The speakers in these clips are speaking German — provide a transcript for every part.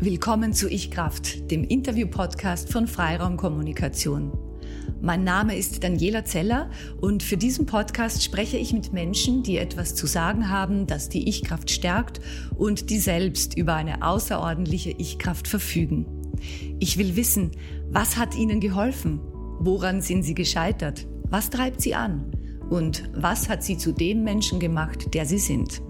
Willkommen zu Ich Kraft, dem Interview-Podcast von Freiraum Kommunikation. Mein Name ist Daniela Zeller und für diesen Podcast spreche ich mit Menschen, die etwas zu sagen haben, das die Ich-Kraft stärkt und die selbst über eine außerordentliche Ich-Kraft verfügen. Ich will wissen, was hat ihnen geholfen? Woran sind sie gescheitert? Was treibt sie an? Und was hat sie zu dem Menschen gemacht, der sie sind?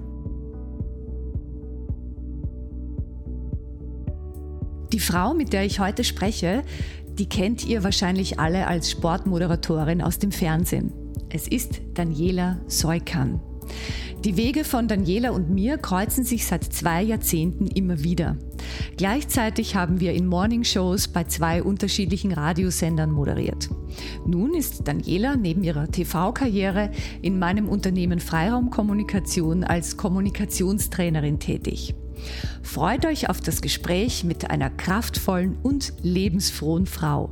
Die Frau, mit der ich heute spreche, die kennt ihr wahrscheinlich alle als Sportmoderatorin aus dem Fernsehen. Es ist Daniela Seukan. Die Wege von Daniela und mir kreuzen sich seit zwei Jahrzehnten immer wieder. Gleichzeitig haben wir in Morningshows bei zwei unterschiedlichen Radiosendern moderiert. Nun ist Daniela neben ihrer TV-Karriere in meinem Unternehmen Freiraum Kommunikation als Kommunikationstrainerin tätig. Freut euch auf das Gespräch mit einer kraftvollen und lebensfrohen Frau.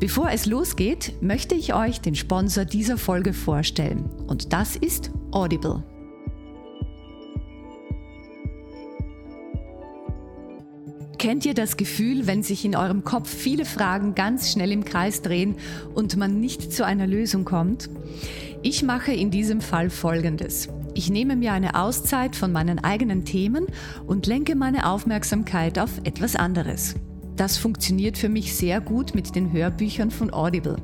Bevor es losgeht, möchte ich euch den Sponsor dieser Folge vorstellen. Und das ist Audible. Kennt ihr das Gefühl, wenn sich in eurem Kopf viele Fragen ganz schnell im Kreis drehen und man nicht zu einer Lösung kommt? Ich mache in diesem Fall Folgendes. Ich nehme mir eine Auszeit von meinen eigenen Themen und lenke meine Aufmerksamkeit auf etwas anderes. Das funktioniert für mich sehr gut mit den Hörbüchern von Audible.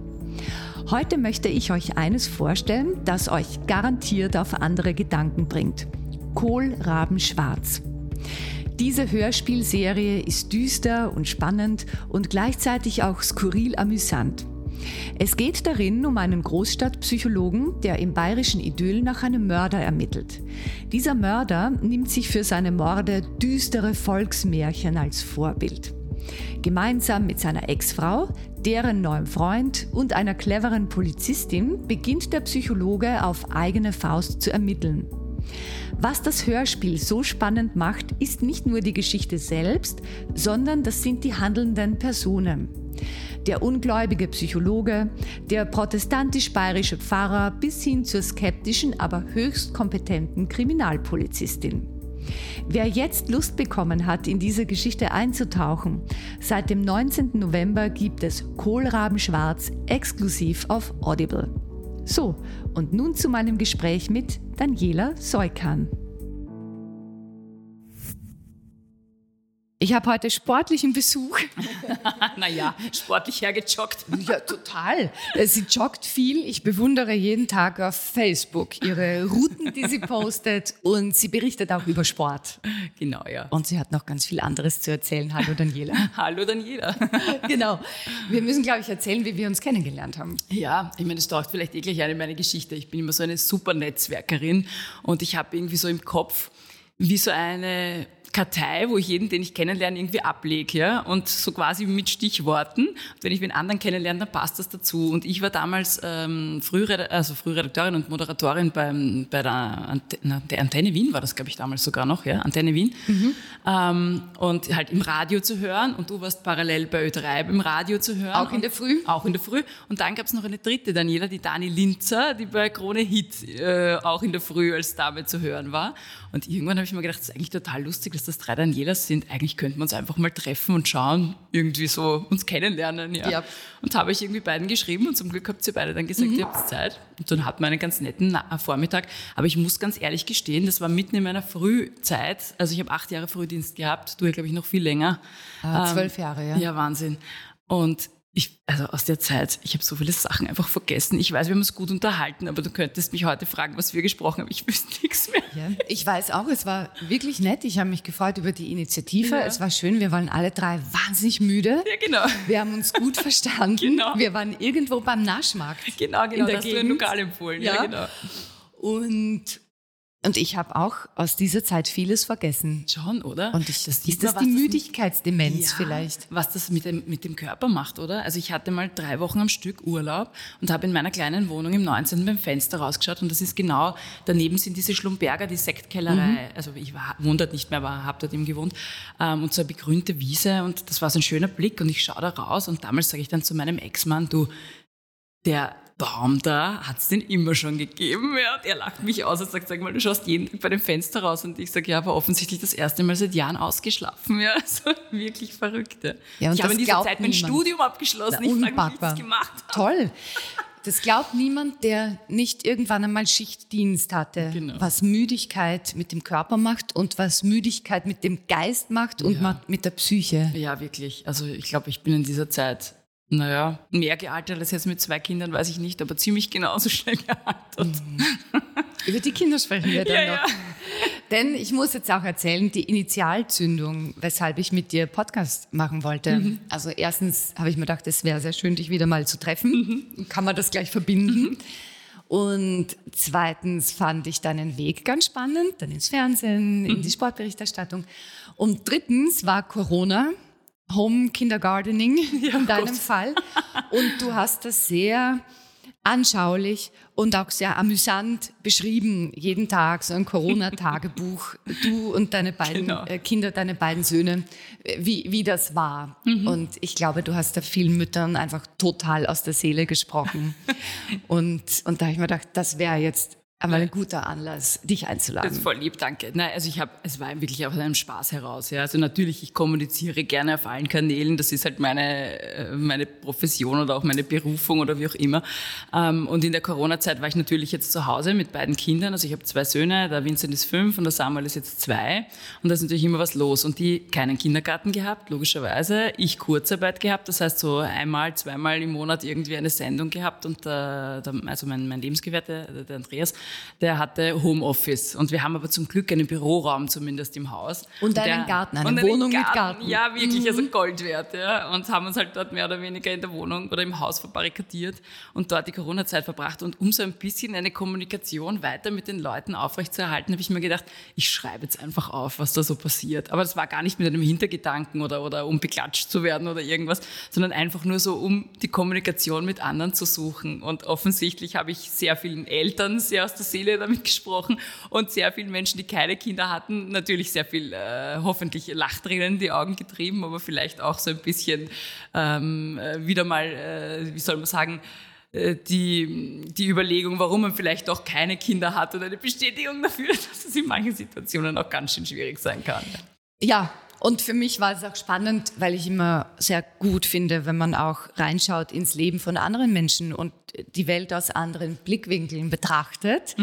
Heute möchte ich euch eines vorstellen, das euch garantiert auf andere Gedanken bringt. Kohlraben Schwarz. Diese Hörspielserie ist düster und spannend und gleichzeitig auch skurril amüsant. Es geht darin um einen Großstadtpsychologen, der im bayerischen Idyll nach einem Mörder ermittelt. Dieser Mörder nimmt sich für seine Morde düstere Volksmärchen als Vorbild. Gemeinsam mit seiner Ex-Frau, deren neuem Freund und einer cleveren Polizistin beginnt der Psychologe auf eigene Faust zu ermitteln. Was das Hörspiel so spannend macht, ist nicht nur die Geschichte selbst, sondern das sind die handelnden Personen der ungläubige Psychologe, der protestantisch-bayerische Pfarrer bis hin zur skeptischen, aber höchst kompetenten Kriminalpolizistin. Wer jetzt Lust bekommen hat, in diese Geschichte einzutauchen, seit dem 19. November gibt es Kohlraben Schwarz exklusiv auf Audible. So, und nun zu meinem Gespräch mit Daniela Seukan. Ich habe heute sportlichen Besuch. naja, sportlich hergejoggt. ja, total. Sie joggt viel. Ich bewundere jeden Tag auf Facebook ihre Routen, die sie postet. Und sie berichtet auch über Sport. Genau, ja. Und sie hat noch ganz viel anderes zu erzählen. Hallo Daniela. Hallo Daniela. genau. Wir müssen, glaube ich, erzählen, wie wir uns kennengelernt haben. Ja, ich meine, es taucht vielleicht gleich eine meine Geschichte. Ich bin immer so eine super Netzwerkerin und ich habe irgendwie so im Kopf wie so eine Kartei, wo ich jeden, den ich kennenlerne, irgendwie ablege, ja, und so quasi mit Stichworten. Und wenn ich den anderen kennenlerne, dann passt das dazu. Und ich war damals ähm, Frühred also Frühredakteurin und Moderatorin beim, bei der, Antenne, der Antenne Wien, war das, glaube ich, damals sogar noch, ja, Antenne Wien. Mhm. Ähm, und halt im Radio zu hören. Und du warst parallel bei Ö3 im Radio zu hören. Auch in der Früh? Auch in der Früh. Und dann gab es noch eine dritte Daniela, die Dani Linzer, die bei Krone Hit äh, auch in der Früh als Dame zu hören war. Und irgendwann habe ich mir gedacht, das ist eigentlich total lustig, dass das drei Danielas sind. Eigentlich könnten wir uns einfach mal treffen und schauen, irgendwie so uns kennenlernen. Ja. ja. Und habe ich irgendwie beiden geschrieben und zum Glück habt ihr beide dann gesagt, mhm. ihr habt Zeit. Und dann hatten wir einen ganz netten äh, Vormittag. Aber ich muss ganz ehrlich gestehen, das war mitten in meiner Frühzeit. Also ich habe acht Jahre Frühdienst gehabt, du glaube ich, noch viel länger. Ah, zwölf Jahre, ja. Ja, Wahnsinn. Und ich, also aus der Zeit, ich habe so viele Sachen einfach vergessen. Ich weiß, wir haben uns gut unterhalten, aber du könntest mich heute fragen, was wir gesprochen haben. Ich wüsste nichts mehr. Ja, ich weiß auch, es war wirklich nett. Ich habe mich gefreut über die Initiative. Ja. Es war schön. Wir waren alle drei wahnsinnig müde. Ja, genau. Wir haben uns gut verstanden. genau. Wir waren irgendwo beim Naschmarkt. Genau, genau. Das hast du ein Lokal empfohlen. Ja, ja genau. Und und ich habe auch aus dieser Zeit vieles vergessen. Schon, oder? Und ich, das ist das die Müdigkeitsdemenz ja, vielleicht? Was das mit dem, mit dem Körper macht, oder? Also ich hatte mal drei Wochen am Stück Urlaub und habe in meiner kleinen Wohnung im 19. beim Fenster rausgeschaut und das ist genau, daneben sind diese Schlumberger, die Sektkellerei. Mhm. Also ich war, wohne dort nicht mehr, aber habe dort eben gewohnt. Ähm, und so eine begrünte Wiese und das war so ein schöner Blick und ich schaue da raus und damals sage ich dann zu meinem Ex-Mann, du, der Baum da hat es den immer schon gegeben. Ja. Und er lacht mich aus und sagt, sag mal, du schaust jeden Tag bei dem Fenster raus. Und ich sage, ja, aber offensichtlich das erste Mal seit Jahren ausgeschlafen. Ja, also wirklich verrückt. Ja, und ich habe in dieser Zeit mein niemand. Studium abgeschlossen. Na, ich unpackbar. nichts gemacht. habe. Toll. Das glaubt niemand, der nicht irgendwann einmal Schichtdienst hatte. Genau. Was Müdigkeit mit dem Körper macht und was Müdigkeit mit dem Geist macht und Ja. mit der Psyche. Ja, wirklich. Also ich glaube, ich bin in dieser Zeit, naja, mehr gealtert als jetzt mit zwei Kindern, weiß ich nicht, aber ziemlich genauso schnell gealtert. Über die Kinder sprechen wir dann Ja, noch. ja. Denn ich muss jetzt auch erzählen, die Initialzündung, weshalb ich mit dir Podcast machen wollte. Mhm. Also erstens habe ich mir gedacht, es wäre sehr schön, dich wieder mal zu treffen. Mhm. Kann man das gleich verbinden? Und zweitens fand ich deinen Weg ganz spannend, dann ins Fernsehen, in die Sportberichterstattung. Und drittens war Corona, Home Kindergartening in deinem Fall. Und du hast das sehr anschaulich und auch sehr amüsant beschrieben, jeden Tag so ein Corona-Tagebuch, du und deine beiden Genau. äh, Kinder, deine beiden Söhne, wie, wie das war. Und ich glaube, du hast da vielen Müttern einfach total aus der Seele gesprochen. und, und da habe ich mir gedacht, das wäre jetzt einmal ein guter Anlass, dich Das einzuladen. ist voll lieb, danke. Nein, also ich habe, es war wirklich aus einem Spaß heraus. Ja. Also natürlich, ich kommuniziere gerne auf allen Kanälen. Das ist halt meine, äh, meine Profession oder auch meine Berufung oder wie auch immer. Ähm, Und in der Corona-Zeit war ich natürlich jetzt zu Hause mit beiden Kindern. Also ich habe zwei Söhne, der Vincent ist fünf und der Samuel ist jetzt zwei. Und da ist natürlich immer was los. Und die keinen Kindergarten gehabt, logischerweise. Ich Kurzarbeit gehabt, das heißt so einmal, zweimal im Monat irgendwie eine Sendung gehabt. Und der, der, also mein, mein Lebensgefährte, der, der Andreas, der hatte Homeoffice. Und wir haben aber zum Glück einen Büroraum zumindest im Haus. Und einen der, Garten, eine und einen Wohnung mit Garten. Ja, wirklich, also Gold wert. Ja. Und haben uns halt dort mehr oder weniger in der Wohnung oder im Haus verbarrikadiert und dort die Corona-Zeit verbracht. Und um so ein bisschen eine Kommunikation weiter mit den Leuten aufrechtzuerhalten, habe ich mir gedacht, ich schreibe jetzt einfach auf, was da so passiert. Aber das war gar nicht mit einem Hintergedanken oder, oder um beklatscht zu werden oder irgendwas, sondern einfach nur so, um die Kommunikation mit anderen zu suchen. Und offensichtlich habe ich sehr vielen Eltern sehr aus der Seele damit gesprochen und sehr vielen Menschen, die keine Kinder hatten, natürlich sehr viel, äh, hoffentlich Lachtränen in die Augen getrieben, aber vielleicht auch so ein bisschen ähm, äh, wieder mal, äh, wie soll man sagen, äh, die, die Überlegung, warum man vielleicht auch keine Kinder hat und eine Bestätigung dafür, dass es in manchen Situationen auch ganz schön schwierig sein kann. Ja, und für mich war es auch spannend, weil ich immer sehr gut finde, wenn man auch reinschaut ins Leben von anderen Menschen und die Welt aus anderen Blickwinkeln betrachtet,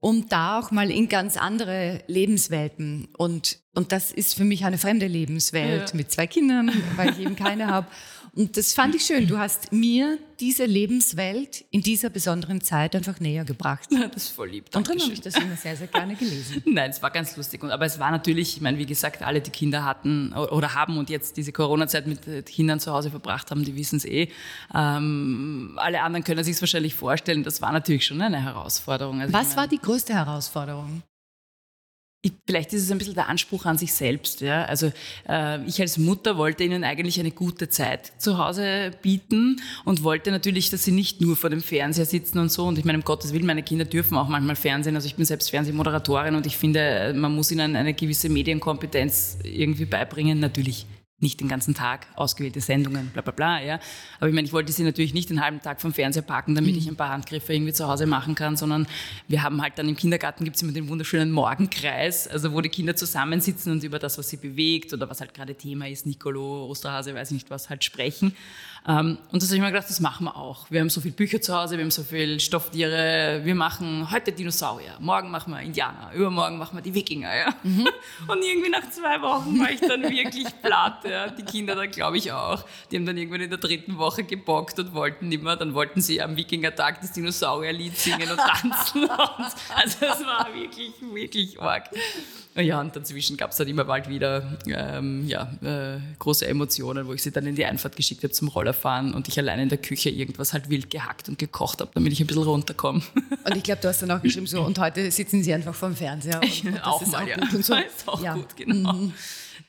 um da auch mal in ganz andere Lebenswelten. Und, und das ist für mich eine fremde Lebenswelt Ja. mit zwei Kindern, weil ich eben keine habe. Und das fand ich schön. Du hast mir diese Lebenswelt in dieser besonderen Zeit einfach näher gebracht. Das ist voll lieb. Und darum Dankeschön. habe ich das immer sehr, sehr gerne gelesen. Nein, es war ganz lustig. Und, aber es war natürlich, ich meine, wie gesagt, alle, die Kinder hatten oder haben und jetzt diese Corona-Zeit mit äh, Kindern zu Hause verbracht haben, die wissen es eh. Ähm, alle anderen können sich es wahrscheinlich vorstellen. Das war natürlich schon eine Herausforderung. Also Was meine, war die größte Herausforderung? Ich, vielleicht ist es ein bisschen der Anspruch an sich selbst. Ja? Also äh, ich als Mutter wollte ihnen eigentlich eine gute Zeit zu Hause bieten und wollte natürlich, dass sie nicht nur vor dem Fernseher sitzen und so. Und ich meine, um Gottes Willen, meine Kinder dürfen auch manchmal Fernsehen. Also ich bin selbst Fernsehmoderatorin und ich finde, man muss ihnen eine gewisse Medienkompetenz irgendwie beibringen. Natürlich nicht den ganzen Tag, ausgewählte Sendungen, bla bla bla. Ja. Aber ich meine, ich wollte sie natürlich nicht den halben Tag vom Fernseher packen, damit ich ein paar Handgriffe irgendwie zu Hause machen kann, sondern wir haben halt dann im Kindergarten gibt es immer den wunderschönen Morgenkreis, also wo die Kinder zusammensitzen und über das, was sie bewegt oder was halt gerade Thema ist, Nicolo, Osterhase, weiß ich nicht was, halt sprechen. Ähm, und das habe ich mir gedacht, das machen wir auch. Wir haben so viele Bücher zu Hause, wir haben so viele Stofftiere, wir machen heute Dinosaurier, morgen machen wir Indianer, übermorgen machen wir die Wikinger. Ja? Und irgendwie nach zwei Wochen war ich dann wirklich platt. Ja? Die Kinder dann, glaube ich, auch. Die haben dann irgendwann in der dritten Woche gebockt und wollten mehr. Dann wollten sie am Wikingertag das Dinosaurierlied singen und tanzen. und, also das war wirklich, wirklich arg. Ja, und dazwischen gab es dann immer bald wieder ähm, ja, äh, große Emotionen, wo ich sie dann in die Einfahrt geschickt habe zum Rollerfahren und ich allein in der Küche irgendwas halt wild gehackt und gekocht habe, damit ich ein bisschen runterkomme. Und ich glaube, du hast dann auch geschrieben, so, und heute sitzen sie einfach vorm Fernseher. Und, und das auch ist mal, auch ja. gut und so. Ist auch Ja. gut, genau.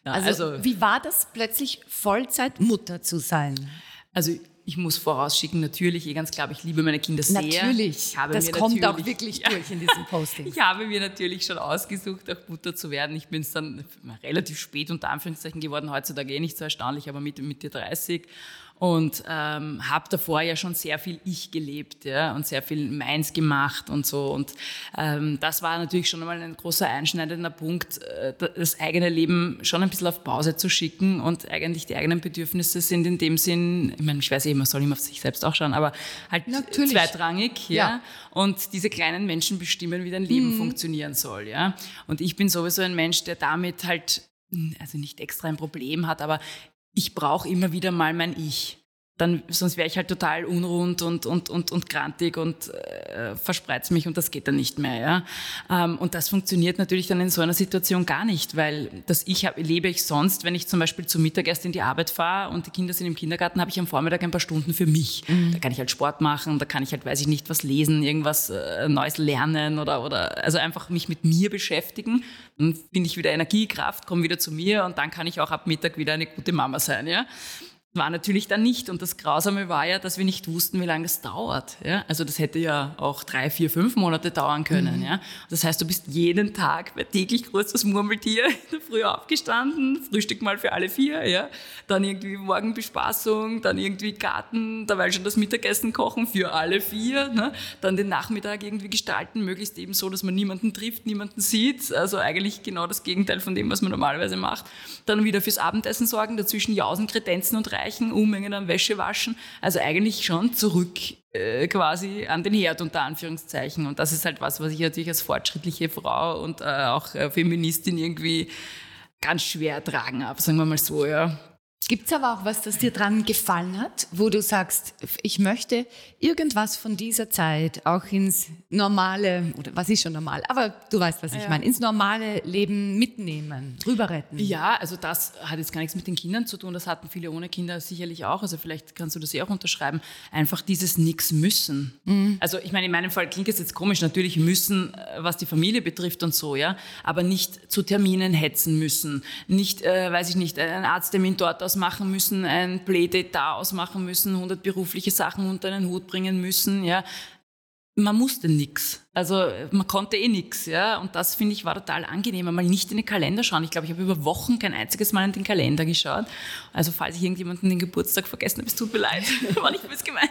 Ja, Also, also, wie war das plötzlich Vollzeitmutter zu sein? also ich muss vorausschicken, natürlich, eh ganz klar, ich liebe meine Kinder sehr. Natürlich. Ich habe das mir kommt auch natürlich- wirklich Ja. durch in diesem Posting. Ich habe mir natürlich schon ausgesucht, auch Mutter zu werden. Ich bin es dann relativ spät unter Anführungszeichen geworden, heutzutage eh nicht so erstaunlich, aber mit Mitte 30. und ähm, habe davor ja schon sehr viel ich gelebt ja, und sehr viel meins gemacht und so. Und ähm, das war natürlich schon einmal ein großer einschneidender Punkt, äh, das eigene Leben schon ein bisschen auf Pause zu schicken und eigentlich die eigenen Bedürfnisse sind in dem Sinn, ich meine, ich weiß eh, man soll immer auf sich selbst auch schauen, aber halt natürlich. zweitrangig, ja? ja. Und diese kleinen Menschen bestimmen, wie dein Leben mhm. funktionieren soll, ja. Und ich bin sowieso ein Mensch, der damit halt also nicht extra ein Problem hat, aber ich brauche immer wieder mal mein Ich. Dann, sonst wäre ich halt total unrund und, und, und, und grantig und äh, verspreiz mich und das geht dann nicht mehr. Ja? Ähm, und das funktioniert natürlich dann in so einer Situation gar nicht, weil das Ich hab, lebe ich sonst, wenn ich zum Beispiel zum Mittag erst in die Arbeit fahre und die Kinder sind im Kindergarten, habe ich am Vormittag ein paar Stunden für mich. Mhm. Da kann ich halt Sport machen, da kann ich halt, weiß ich nicht, was lesen, irgendwas äh, Neues lernen oder, oder also einfach mich mit mir beschäftigen. Dann finde ich wieder Energiekraft, komme wieder zu mir und dann kann ich auch ab Mittag wieder eine gute Mama sein. Ja? War natürlich dann nicht. Und das Grausame war ja, dass wir nicht wussten, wie lange es dauert. Ja? Also das hätte ja auch drei, vier, fünf Monate dauern können. Mhm. Ja? Das heißt, du bist jeden Tag täglich großes Murmeltier in der Früh aufgestanden, Frühstück mal für alle vier, ja? dann irgendwie Morgenbespaßung, dann irgendwie Garten, dabei schon das Mittagessen kochen für alle vier, ne? dann den Nachmittag irgendwie gestalten, möglichst eben so, dass man niemanden trifft, niemanden sieht. Also eigentlich genau das Gegenteil von dem, was man normalerweise macht. Dann wieder fürs Abendessen sorgen, dazwischen Jausen, Kredenzen und Reis gleichen Unmengen an Wäsche waschen. Also eigentlich schon zurück äh, quasi an den Herd unter Anführungszeichen. Und das ist halt was, was ich natürlich als fortschrittliche Frau und äh, auch äh, Feministin irgendwie ganz schwer tragen habe, sagen wir mal so, ja. Gibt es aber auch was, das dir dran gefallen hat, wo du sagst, ich möchte irgendwas von dieser Zeit auch ins normale, oder was ist schon normal, aber du weißt, was ich ja. meine, ins normale Leben mitnehmen, drüber retten? Ja, also das hat jetzt gar nichts mit den Kindern zu tun, das hatten viele ohne Kinder sicherlich auch, also vielleicht kannst du das ja auch unterschreiben, einfach dieses Nix müssen. Mhm. Also ich meine, in meinem Fall klingt es jetzt komisch, natürlich müssen, äh, was die Familie betrifft und so, ja, aber nicht zu Terminen hetzen müssen, nicht, äh, weiß ich nicht, einen Arzttermin dort aus ausmachen müssen, ein Playdate da ausmachen müssen, 100 berufliche Sachen unter einen Hut bringen müssen, ja. Man musste nichts. Also man konnte eh nichts, ja. Und das finde ich war total angenehm, mal nicht in den Kalender schauen. Ich glaube, ich habe über Wochen kein einziges Mal in den Kalender geschaut. Also falls ich irgendjemanden den Geburtstag vergessen habe, es tut mir leid, war nicht böse gemeint.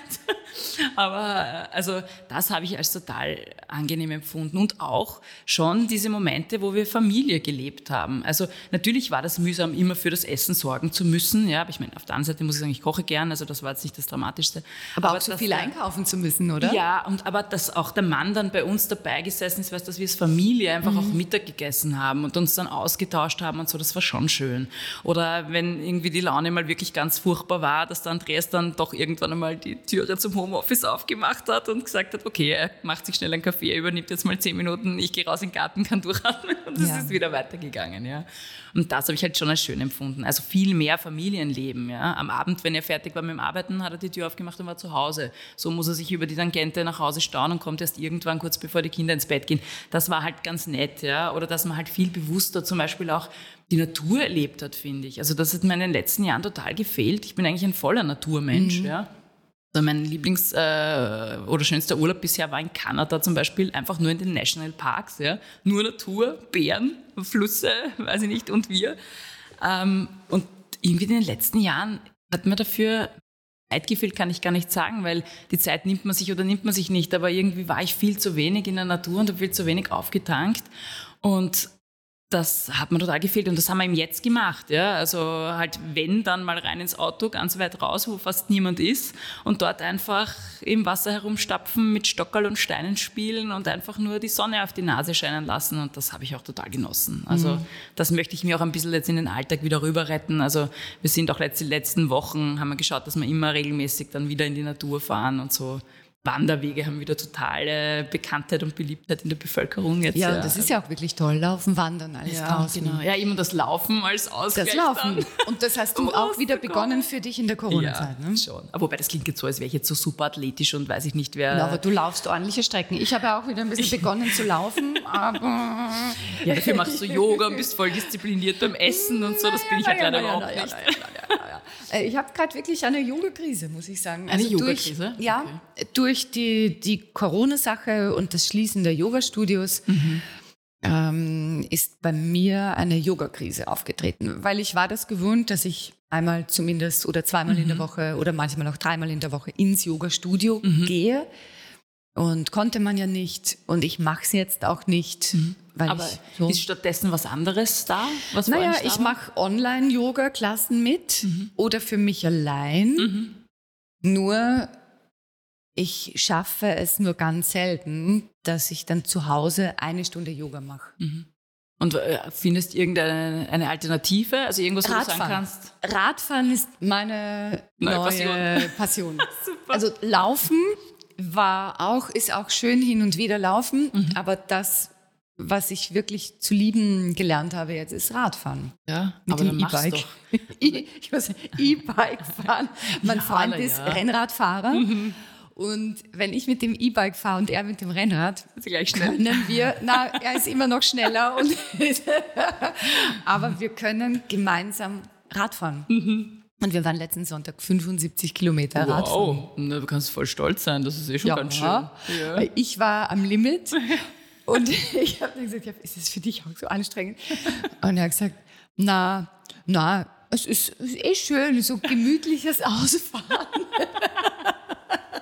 Aber äh, also das habe ich als total angenehm empfunden und auch schon diese Momente, wo wir Familie gelebt haben. Also natürlich war das mühsam, immer für das Essen sorgen zu müssen, ja. Aber ich meine, auf der anderen Seite muss ich sagen, ich koche gern, also das war jetzt nicht das Dramatischste. Aber, aber auch so viel einkaufen zu müssen, oder? Ja, und aber dass auch der Mann dann bei uns uns dabei gesessen ist, weißt, dass wir als Familie einfach mhm. auch Mittag gegessen haben und uns dann ausgetauscht haben und so, das war schon schön. Oder wenn irgendwie die Laune mal wirklich ganz furchtbar war, dass der Andreas dann doch irgendwann einmal die Türe zum Homeoffice aufgemacht hat und gesagt hat, okay, er macht sich schnell einen Kaffee, übernimmt jetzt mal zehn Minuten, ich gehe raus in den Garten, kann durchatmen und es ja. ist wieder weitergegangen. Ja. Und das habe ich halt schon als schön empfunden. Also viel mehr Familienleben. Ja. Am Abend, wenn er fertig war mit dem Arbeiten, hat er die Tür aufgemacht und war zu Hause. So muss er sich über die Tangente nach Hause stauen und kommt erst irgendwann kurz bevor die Kinder ins Bett gehen. Das war halt ganz nett. Ja. Oder dass man halt viel bewusster zum Beispiel auch die Natur erlebt hat, finde ich. Also das hat mir in den letzten Jahren total gefehlt. Ich bin eigentlich ein voller Naturmensch. Mhm. Ja. Also mein Lieblings- äh, oder schönster Urlaub bisher war in Kanada zum Beispiel, einfach nur in den Nationalparks. Ja? Nur Natur, Bären, Flüsse, weiß ich nicht, und wir. Ähm, und irgendwie in den letzten Jahren hat mir dafür Zeit gefehlt, kann ich gar nicht sagen, weil die Zeit nimmt man sich oder nimmt man sich nicht. Aber irgendwie war ich viel zu wenig in der Natur und habe viel zu wenig aufgetankt. Und das hat mir total gefehlt und das haben wir ihm jetzt gemacht. Ja? Also halt, wenn, dann mal rein ins Auto, ganz weit raus, wo fast niemand ist und dort einfach im Wasser herumstapfen, mit Stockerl und Steinen spielen und einfach nur die Sonne auf die Nase scheinen lassen und das habe ich auch total genossen. Also mhm. das möchte ich mir auch ein bisschen jetzt in den Alltag wieder rüber retten. Also wir sind auch letzte, letzten Wochen, haben wir geschaut, dass wir immer regelmäßig dann wieder in die Natur fahren und so Wanderwege haben wieder totale Bekanntheit und Beliebtheit in der Bevölkerung jetzt. Ja, ja. das ist ja auch wirklich toll, Laufen, Wandern, alles ja, draußen. Genau. Ja, immer das Laufen als Ausgleich. Das Laufen. Dann. Und das hast du auch wieder begonnen für dich in der Corona-Zeit, ja, ne? schon. Aber wobei, das klingt jetzt so, als wäre ich jetzt so super athletisch und weiß ich nicht, wer... Ja, aber du laufst ordentliche Strecken. Ich habe ja auch wieder ein bisschen begonnen zu laufen, aber... Ja, dafür machst du Yoga und bist voll diszipliniert beim Essen und so, das bin ich halt leider überhaupt nicht. Äh, ich habe gerade wirklich eine Yoga-Krise, muss ich sagen. Eine also Yoga-Krise? Ja, okay. durch die, die Corona-Sache und das Schließen der Yoga-Studios mhm. ähm, ist bei mir eine Yoga-Krise aufgetreten, weil ich war das gewohnt, dass ich einmal zumindest oder zweimal in der Woche oder manchmal auch dreimal in der Woche ins Yoga-Studio gehe. Und konnte man ja nicht. Und ich mache es jetzt auch nicht. Weil Aber ich so ist stattdessen was anderes da? Was naja, ich mache Online-Yoga-Klassen mit oder für mich allein. Nur ich schaffe es nur ganz selten, dass ich dann zu Hause eine Stunde Yoga mache. Und äh, findest irgendeine eine Alternative? Also irgendwas, wo du sagen kannst? Radfahren ist meine Neue neue, Passion. Super. Also Laufen war auch, ist auch schön hin und wieder laufen, Mhm. aber das, was ich wirklich zu lieben gelernt habe jetzt, ist Radfahren. Ja, Mit aber dem E-Bike. ich weiß E-Bike fahren. Mein Freund ist ja. Mhm. Rennradfahrer. Und wenn ich mit dem E-Bike fahre und er mit dem Rennrad, gleich schnell. können wir, na, er ist immer noch schneller. Und aber wir können gemeinsam Radfahren. Mhm. Und wir waren letzten Sonntag 75 Kilometer Radfahren. Wow, na, du kannst voll stolz sein, das ist eh schon Ja, ganz schön. Ja. ich war am Limit und ich habe dann gesagt, ist es für dich auch so anstrengend? Und er hat gesagt, na, na, es ist, es ist eh schön, so gemütliches Ausfahren.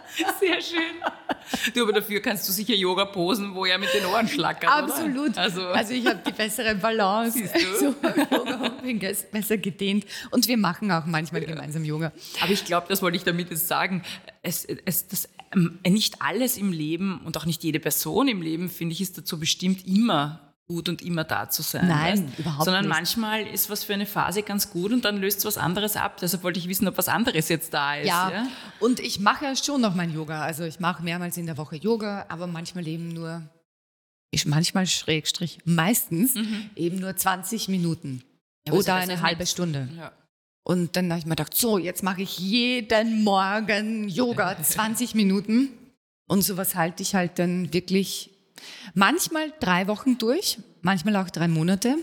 Sehr schön. Du, aber dafür kannst du sicher Yoga posen, wo er mit den Ohren schlackert, Absolut. Oder? Also, Also, ich habe die bessere Balance. Siehst du? So Yoga bin ich besser gedehnt. Und wir machen auch manchmal gemeinsam Yoga. aber ich glaube, das wollte ich damit jetzt sagen. Es, es, das, ähm, nicht alles im Leben und auch nicht jede Person im Leben, finde ich, ist dazu bestimmt, immer gut und immer da zu sein. Nein, weißt? überhaupt Sondern nicht. manchmal ist was für eine Phase ganz gut und dann löst es was anderes ab. Deshalb wollte ich wissen, ob was anderes jetzt da ist. Ja, ja? und ich mache ja schon noch mein Yoga. Also ich mache mehrmals in der Woche Yoga, aber manchmal eben nur, ich manchmal Schrägstrich, meistens eben nur 20 Minuten Ja, oder eine halbe Stunde. Ja. Und dann habe ich mir gedacht, so, jetzt mache ich jeden Morgen Yoga, 20 Minuten. Und sowas halte ich halt dann wirklich manchmal drei Wochen durch, manchmal auch drei Monate,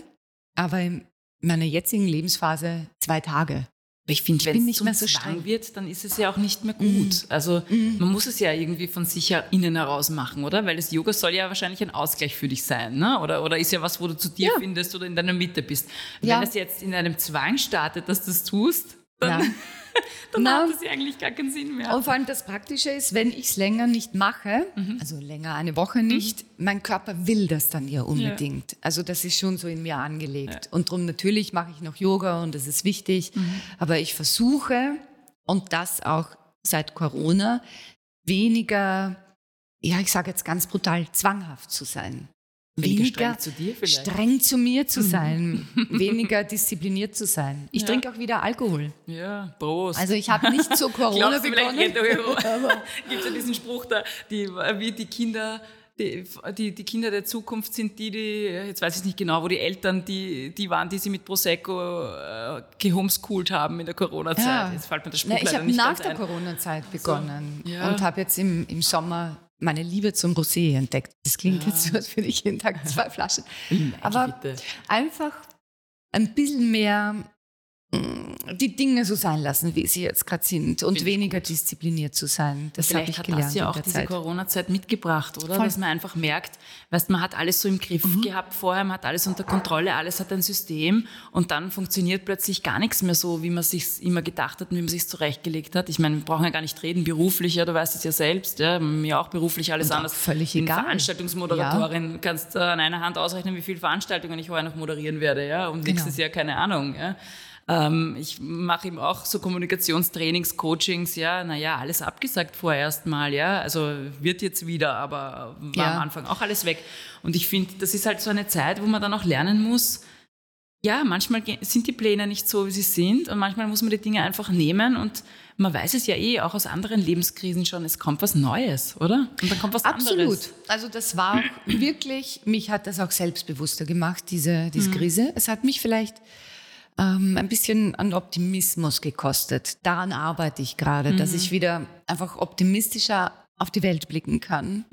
aber in meiner jetzigen Lebensphase zwei Tage. Ich finde, wenn es mehr so streng. wird, dann ist es ja auch nicht mehr gut. Also man muss es ja irgendwie von sich her innen heraus machen, oder? Weil das Yoga soll ja wahrscheinlich ein Ausgleich für dich sein, ne? Oder, oder ist ja was, wo du zu dir Ja. findest oder in deiner Mitte bist. Ja. Wenn es jetzt in einem Zwang startet, dass du es tust, dann, Ja. dann Na. hat das ja eigentlich gar keinen Sinn mehr. Und vor allem das Praktische ist, wenn ich es länger nicht mache, also länger eine Woche nicht, mein Körper will das dann ja unbedingt. Also das ist schon so in mir angelegt. Und darum natürlich mache ich noch Yoga und das ist wichtig. Aber ich versuche, und das auch seit Corona, weniger, ja, ich sage jetzt ganz brutal, zwanghaft zu sein. Weniger streng zu streng zu mir zu sein, weniger diszipliniert zu sein. Ich trinke auch wieder Alkohol. Ja, Prost. Also ich habe nicht zu Corona Glaubst begonnen. gibt es ja diesen Spruch da, die, wie die Kinder, die, die, die Kinder der Zukunft sind die, die, jetzt weiß ich nicht genau, wo die Eltern die, die waren, die sie mit Prosecco äh, gehomeschooled haben in der Corona-Zeit. Ja. Jetzt fällt mir der Spruch Na, ich habe nach der. Corona-Zeit begonnen ja. und habe jetzt im, im Sommer meine Liebe zum Rosé entdeckt. Das klingt jetzt so, als würde ich jeden Tag zwei Flaschen. Aber bitte. einfach ein bisschen mehr die Dinge so sein lassen, wie sie jetzt gerade sind und Find ich weniger diszipliniert zu sein. Das habe ich hat gelernt das ja auch diese Zeit. Corona-Zeit mitgebracht, oder? Voll. Dass man einfach merkt, weißt, man hat alles so im Griff Mhm. gehabt vorher, man hat alles unter Kontrolle, alles hat ein System und dann funktioniert plötzlich gar nichts mehr so, wie man sich immer gedacht hat und wie man sich zurechtgelegt hat. Ich meine, wir brauchen ja gar nicht reden, beruflich, ja, du weißt es ja selbst, ja, mir auch beruflich alles Und anders. völlig Bin egal. Veranstaltungsmoderatorin, kannst äh, an einer Hand ausrechnen, wie viele Veranstaltungen ich heuer noch moderieren werde, ja, und nächstes Jahr keine Ahnung, ja. Ähm, ich mache ihm auch so Kommunikationstrainings, Coachings, ja, naja, alles abgesagt vorerst mal, ja. Also wird jetzt wieder, aber war Ja. am Anfang auch alles weg. Und ich finde, das ist halt so eine Zeit, wo man dann auch lernen muss, ja, manchmal sind die Pläne nicht so, wie sie sind und manchmal muss man die Dinge einfach nehmen und man weiß es ja eh, auch aus anderen Lebenskrisen schon, es kommt was Neues, oder? Und dann kommt was Absolut. anderes. Also das war wirklich, mich hat das auch selbstbewusster gemacht, diese, diese Krise. Es hat mich vielleicht ähm, ein bisschen an Optimismus gekostet. Daran arbeite ich gerade, dass ich wieder einfach optimistischer auf die Welt blicken kann.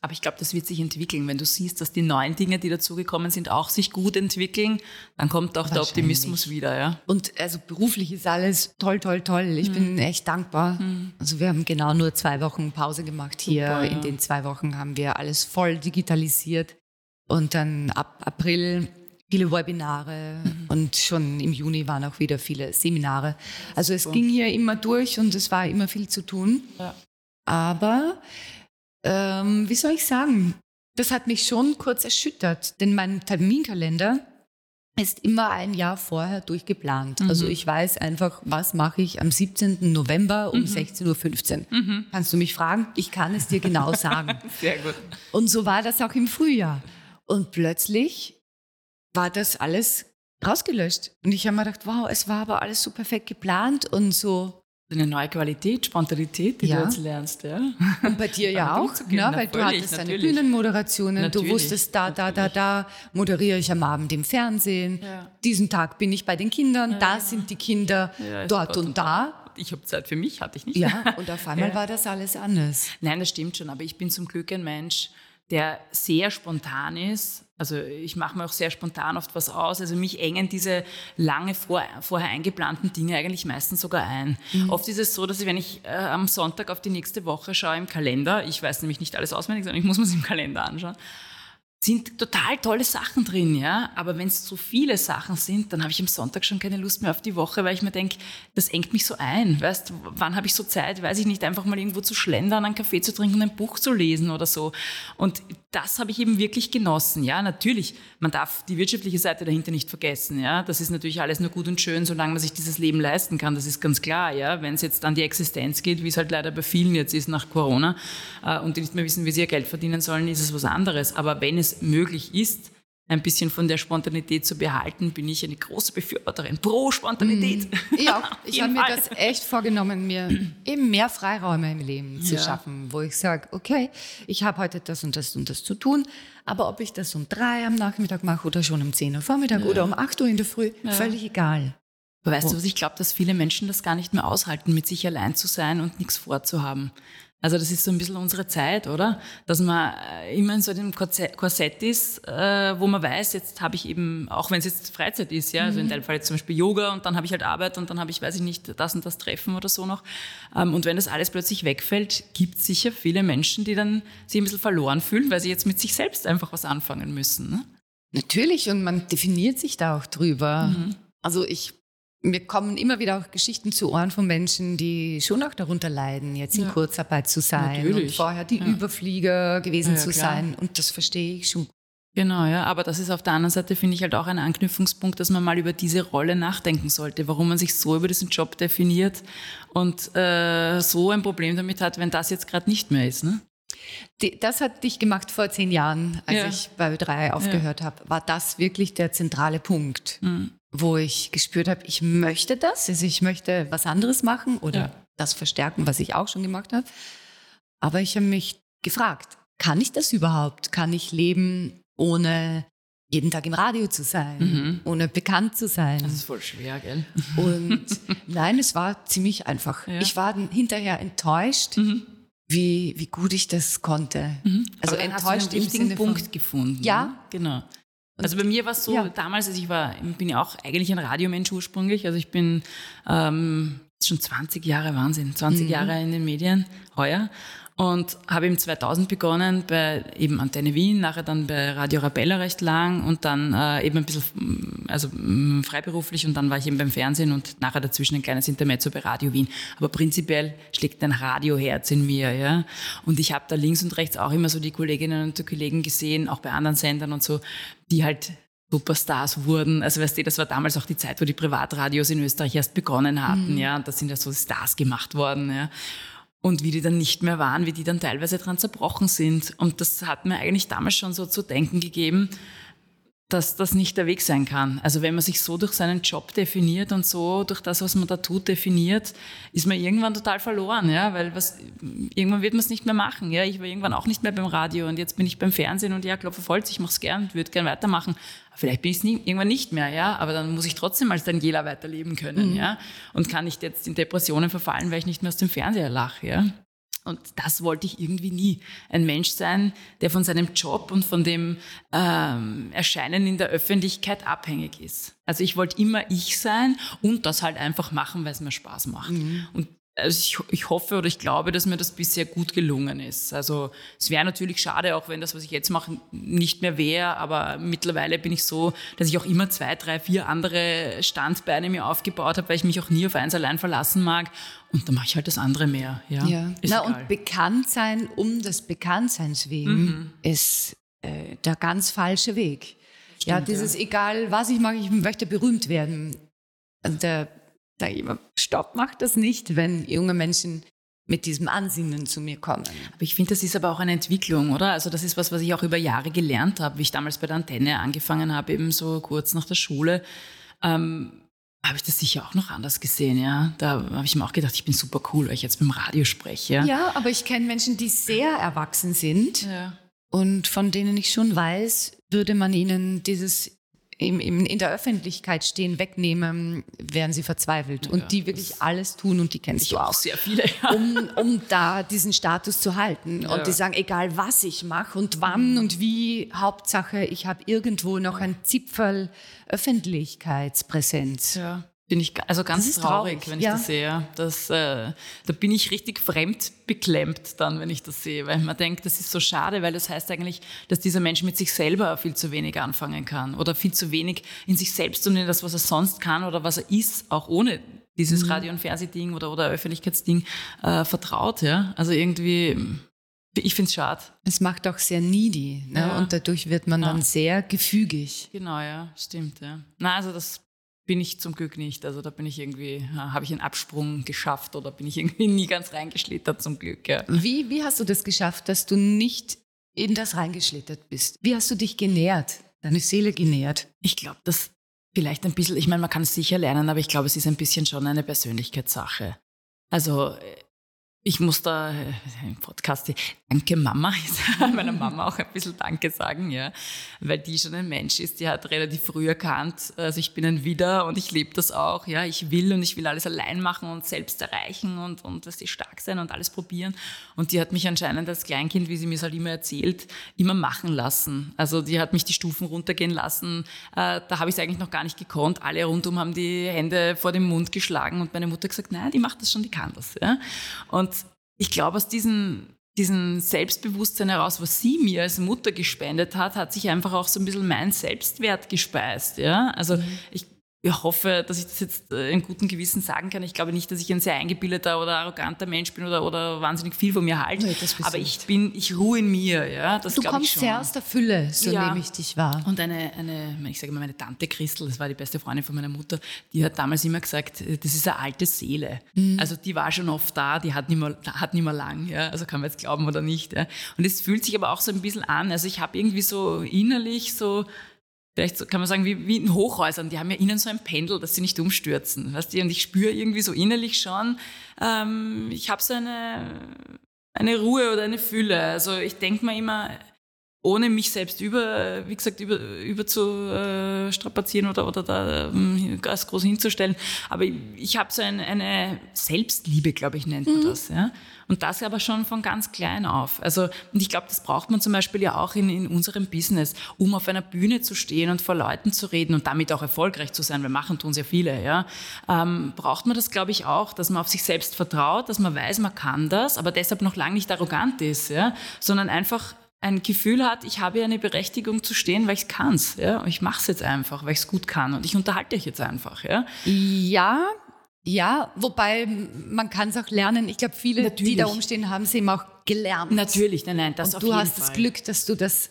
Aber ich glaube, das wird sich entwickeln. Wenn du siehst, dass die neuen Dinge, die dazugekommen sind, auch sich gut entwickeln, dann kommt auch der. Optimismus wieder, ja. Und also beruflich ist alles toll, toll, toll. Ich bin echt dankbar. Also wir haben genau nur zwei Wochen Pause gemacht hier. Super, ja. In den zwei Wochen haben wir alles voll digitalisiert. Und dann ab April viele Webinare und schon im Juni waren auch wieder viele Seminare. Also es ging hier immer durch und es war immer viel zu tun. Ja. Aber ähm, wie soll ich sagen, das hat mich schon kurz erschüttert, denn mein Terminkalender ist immer ein Jahr vorher durchgeplant. Mhm. Also ich weiß einfach, was mache ich am 17. November um mhm. 16.15 Uhr. Mhm. Kannst du mich fragen? Ich kann es dir genau sagen. Sehr gut. Und so war das auch im Frühjahr. Und plötzlich war das alles rausgelöscht. Und ich habe mir gedacht, wow, es war aber alles so perfekt geplant und so eine neue Qualität, Spontanität, die ja. du jetzt lernst. Ja. Und bei dir ja auch, ne? weil du hattest deine Bühnenmoderationen, natürlich. du wusstest, da, da, da, da moderiere ich am Abend im Fernsehen, ja. diesen Tag bin ich bei den Kindern, ja. da sind die Kinder, dort und da. Ich habe Zeit für mich, hatte ich nicht. Ja, und auf einmal war das alles anders. Nein, das stimmt schon, aber ich bin zum Glück ein Mensch, der sehr spontan ist. Also ich mache mir auch sehr spontan oft was aus. Also mich engen diese lange vor, vorher eingeplanten Dinge eigentlich meistens sogar ein. Mhm. Oft ist es so, dass ich, wenn ich äh, am Sonntag auf die nächste Woche schaue im Kalender, ich weiß nämlich nicht alles auswendig, sondern ich muss mir es im Kalender anschauen, sind total tolle Sachen drin, ja. Aber wenn es zu viele Sachen sind, dann habe ich am Sonntag schon keine Lust mehr auf die Woche, weil ich mir denke, das engt mich so ein. Weißt, wann habe ich so Zeit, weiß ich nicht, einfach mal irgendwo zu schlendern, einen Kaffee zu trinken, ein Buch zu lesen oder so. Und das habe ich eben wirklich genossen. Ja, natürlich, man darf die wirtschaftliche Seite dahinter nicht vergessen. Ja, das ist natürlich alles nur gut und schön, solange man sich dieses Leben leisten kann. Das ist ganz klar. Ja, wenn es jetzt an die Existenz geht, wie es halt leider bei vielen jetzt ist nach Corona äh, und die nicht mehr wissen, wie sie ihr Geld verdienen sollen, ist es was anderes. Aber wenn es möglich ist, ein bisschen von der Spontanität zu behalten, bin ich eine große Befürworterin pro Spontanität. Mm, ja, ich habe mir das echt vorgenommen, mir eben mehr Freiräume im Leben zu ja. schaffen, wo ich sage, okay, ich habe heute das und das und das zu tun, aber ob ich das um drei am Nachmittag mache oder schon um zehn Uhr Vormittag ja. oder um acht Uhr in der Früh, ja. völlig egal. Aber weißt du was, ich glaube, dass viele Menschen das gar nicht mehr aushalten, mit sich allein zu sein und nichts vorzuhaben. Also das ist so ein bisschen unsere Zeit, oder? Dass man äh, immer in so einem Korsett ist, äh, wo man weiß, jetzt habe ich eben, auch wenn es jetzt Freizeit ist, ja, also in mhm. deinem Fall jetzt zum Beispiel Yoga und dann habe ich halt Arbeit und dann habe ich, weiß ich nicht, das und das Treffen oder so noch. Ähm, und wenn das alles plötzlich wegfällt, gibt es sicher viele Menschen, die dann sich ein bisschen verloren fühlen, weil sie jetzt mit sich selbst einfach was anfangen müssen. Ne? Natürlich und man definiert sich da auch drüber. Mhm. Also ich mir kommen immer wieder auch Geschichten zu Ohren von Menschen, die schon auch darunter leiden, jetzt in ja. Kurzarbeit zu sein Natürlich. und vorher die ja. Überflieger gewesen ja, zu klar. sein. Und das verstehe ich schon. Genau, ja. Aber das ist auf der anderen Seite, finde ich, halt auch ein Anknüpfungspunkt, dass man mal über diese Rolle nachdenken sollte, warum man sich so über diesen Job definiert und äh, so ein Problem damit hat, wenn das jetzt gerade nicht mehr ist. Ne? Das hat dich gemacht vor zehn Jahren, als ja. ich bei Ö3 aufgehört ja. habe. War das wirklich der zentrale Punkt? Mhm wo ich gespürt habe, ich möchte das, also ich möchte was anderes machen oder ja. das verstärken, was ich auch schon gemacht habe. Aber ich habe mich gefragt, kann ich das überhaupt? Kann ich leben, ohne jeden Tag im Radio zu sein, mhm. ohne bekannt zu sein? Das ist voll schwer, gell? Und nein, es war ziemlich einfach. Ja. Ich war hinterher enttäuscht. Mhm. Wie, wie gut ich das konnte. Mhm. Also Aber enttäuscht hast du den richtigen Punkt gefunden. Ja, ne? Also bei mir war es so, ja. damals, also ich war, bin ja auch eigentlich ein Radiomensch ursprünglich. Also ich bin ähm, schon 20 Jahre, Wahnsinn, 20 mhm. Jahre in den Medien, heuer und habe im 2000 begonnen bei eben Antenne Wien, nachher dann bei Radio Rabella recht lang und dann äh, eben ein bisschen mm, also mm, freiberuflich und dann war ich eben beim Fernsehen und nachher dazwischen ein kleines Intermezzo bei Radio Wien. Aber prinzipiell schlägt ein Radioherz in mir, ja. Und ich habe da links und rechts auch immer so die Kolleginnen und Kollegen gesehen, auch bei anderen Sendern und so, die halt Superstars wurden. Also weißt du, das war damals auch die Zeit, wo die Privatradios in Österreich erst begonnen hatten, mhm. ja. Und da sind ja so Stars gemacht worden, ja und wie die dann nicht mehr waren, wie die dann teilweise dran zerbrochen sind. Und das hat mir eigentlich damals schon so zu denken gegeben, dass das nicht der Weg sein kann. Also wenn man sich so durch seinen Job definiert und so durch das, was man da tut, definiert, ist man irgendwann total verloren, ja, weil was, irgendwann wird man es nicht mehr machen, ja. Ich war irgendwann auch nicht mehr beim Radio und jetzt bin ich beim Fernsehen und ja, Klopfer voll, ich mache es gern, würde gern weitermachen. Vielleicht bin ich es irgendwann nicht mehr, ja, aber dann muss ich trotzdem als Daniela weiterleben können, mhm. ja, und kann nicht jetzt in Depressionen verfallen, weil ich nicht mehr aus dem Fernseher lache, ja. Und das wollte ich irgendwie nie. Ein Mensch sein, der von seinem Job und von dem ähm, Erscheinen in der Öffentlichkeit abhängig ist. Also ich wollte immer ich sein und das halt einfach machen, weil es mir Spaß macht. Mhm. Und also ich, ich hoffe oder ich glaube, dass mir das bisher gut gelungen ist. Also es wäre natürlich schade, auch wenn das, was ich jetzt mache, nicht mehr wäre, aber mittlerweile bin ich so, dass ich auch immer zwei, drei, vier andere Standbeine mir aufgebaut habe, weil ich mich auch nie auf eins allein verlassen mag. Und dann mache ich halt das andere mehr. Ja, ja. Na, und bekannt sein um des Bekanntseins wegen mhm. ist äh, der ganz falsche Weg. Stimmt, ja, dieses ja. egal, was ich mache, ich möchte berühmt werden. Der sage ich immer, stopp, mach das nicht, wenn junge Menschen mit diesem Ansinnen zu mir kommen. Aber ich finde, das ist aber auch eine Entwicklung, oder? Also das ist was, was ich auch über Jahre gelernt habe, wie ich damals bei der Antenne angefangen habe, eben so kurz nach der Schule. Ähm, habe ich das sicher auch noch anders gesehen, ja. Da habe ich mir auch gedacht, ich bin super cool, weil ich jetzt beim Radio spreche. Ja, ja aber ich kenne Menschen, die sehr erwachsen sind ja. und von denen ich schon weiß, würde man ihnen dieses im, im, in der Öffentlichkeit stehen, wegnehmen, wären sie verzweifelt. Und die wirklich alles tun, und die kennst du auch, sehr viele, ja. um, um da diesen Status zu halten. Ja. Und die sagen, egal was ich mache und wann mhm. und wie, Hauptsache, ich habe irgendwo noch ein Zipfel Öffentlichkeitspräsenz. Ja. Bin ich also ganz traurig, traurig, wenn ich ja. das sehe. Das, äh, da bin ich richtig fremdbeklemmt dann, wenn ich das sehe, weil man denkt, das ist so schade, weil das heißt eigentlich, dass dieser Mensch mit sich selber viel zu wenig anfangen kann oder viel zu wenig in sich selbst und in das, was er sonst kann oder was er ist, auch ohne dieses mhm. Radio- und Fernsehding oder, oder Öffentlichkeitsding äh, vertraut. Ja? Also irgendwie, ich finde es schade. Es macht auch sehr needy ne? ja. und dadurch wird man ja. dann sehr gefügig. Genau, ja, stimmt. Ja. Na, also das bin ich zum Glück nicht. Also da bin ich irgendwie, habe ich einen Absprung geschafft oder bin ich irgendwie nie ganz reingeschlittert zum Glück. Ja. Wie, wie hast du das geschafft, dass du nicht in das reingeschlittert bist? Wie hast du dich genährt, deine Seele genährt? Ich glaube, das vielleicht ein bisschen, ich meine, man kann es sicher lernen, aber ich glaube, es ist ein bisschen schon eine Persönlichkeitssache. Also äh, ich muss da äh, im Podcast Danke Mama, meiner Mama auch ein bisschen Danke sagen, ja, weil die schon ein Mensch ist, die hat relativ früh erkannt, also ich bin ein Widder und ich lebe das auch, ja, ich will und ich will alles allein machen und selbst erreichen und, und dass die stark sein und alles probieren. Und die hat mich anscheinend als Kleinkind, wie sie mir es halt immer erzählt, immer machen lassen. Also die hat mich die Stufen runtergehen lassen, äh, da habe ich es eigentlich noch gar nicht gekonnt, alle rundum haben die Hände vor den Mund geschlagen und meine Mutter gesagt, nein, die macht das schon, die kann das, ja, und ich glaube, aus diesem, diesem Selbstbewusstsein heraus, was sie mir als Mutter gespendet hat, hat sich einfach auch so ein bisschen mein Selbstwert gespeist. Ja? Also mhm. ich ich hoffe, dass ich das jetzt äh, in gutem Gewissen sagen kann. Ich glaube nicht, dass ich ein sehr eingebildeter oder arroganter Mensch bin oder, oder wahnsinnig viel von mir halte. Nee, aber ich bin, ich ruhe in mir. Ja, das du kommst sehr aus der Fülle, so ja. nehme ich dich wahr. Und eine, eine, ich sage mal, meine Tante Christel, das war die beste Freundin von meiner Mutter, die hat damals immer gesagt, äh, das ist eine alte Seele. Mhm. Also die war schon oft da, die hat nicht mehr, hat nicht mehr lang. Ja? Also kann man jetzt glauben oder nicht. Ja? Und es fühlt sich aber auch so ein bisschen an. Also ich habe irgendwie so innerlich so vielleicht kann man sagen, wie, wie in Hochhäusern, die haben ja innen so ein Pendel, dass sie nicht umstürzen. Weißt du? Und ich spüre irgendwie so innerlich schon, ähm, ich habe so eine, eine Ruhe oder eine Fülle. Also ich denke mir immer, ohne mich selbst über, wie gesagt, über, über zu äh, strapazieren oder, oder da ähm, ganz groß hinzustellen. Aber ich, ich habe so ein, eine Selbstliebe, glaube ich, nennt man mhm. das. Ja? Und das aber schon von ganz klein auf. Also, und ich glaube, das braucht man zum Beispiel ja auch in, in unserem Business, um auf einer Bühne zu stehen und vor Leuten zu reden und damit auch erfolgreich zu sein. Wir machen tun sehr viele, ja. Ähm, braucht man das, glaube ich, auch, dass man auf sich selbst vertraut, dass man weiß, man kann das, aber deshalb noch lange nicht arrogant ist, ja, sondern einfach ein Gefühl hat, ich habe ja eine Berechtigung zu stehen, weil ich es kann. Ja? Ich mache es jetzt einfach, weil ich es gut kann und ich unterhalte euch jetzt einfach. Ja, ja, ja wobei man kann es auch lernen. Ich glaube, viele, Natürlich. die da umstehen, haben es eben auch gelernt. Natürlich, nein, nein, das und auf du jeden hast Fall. das Glück, dass du das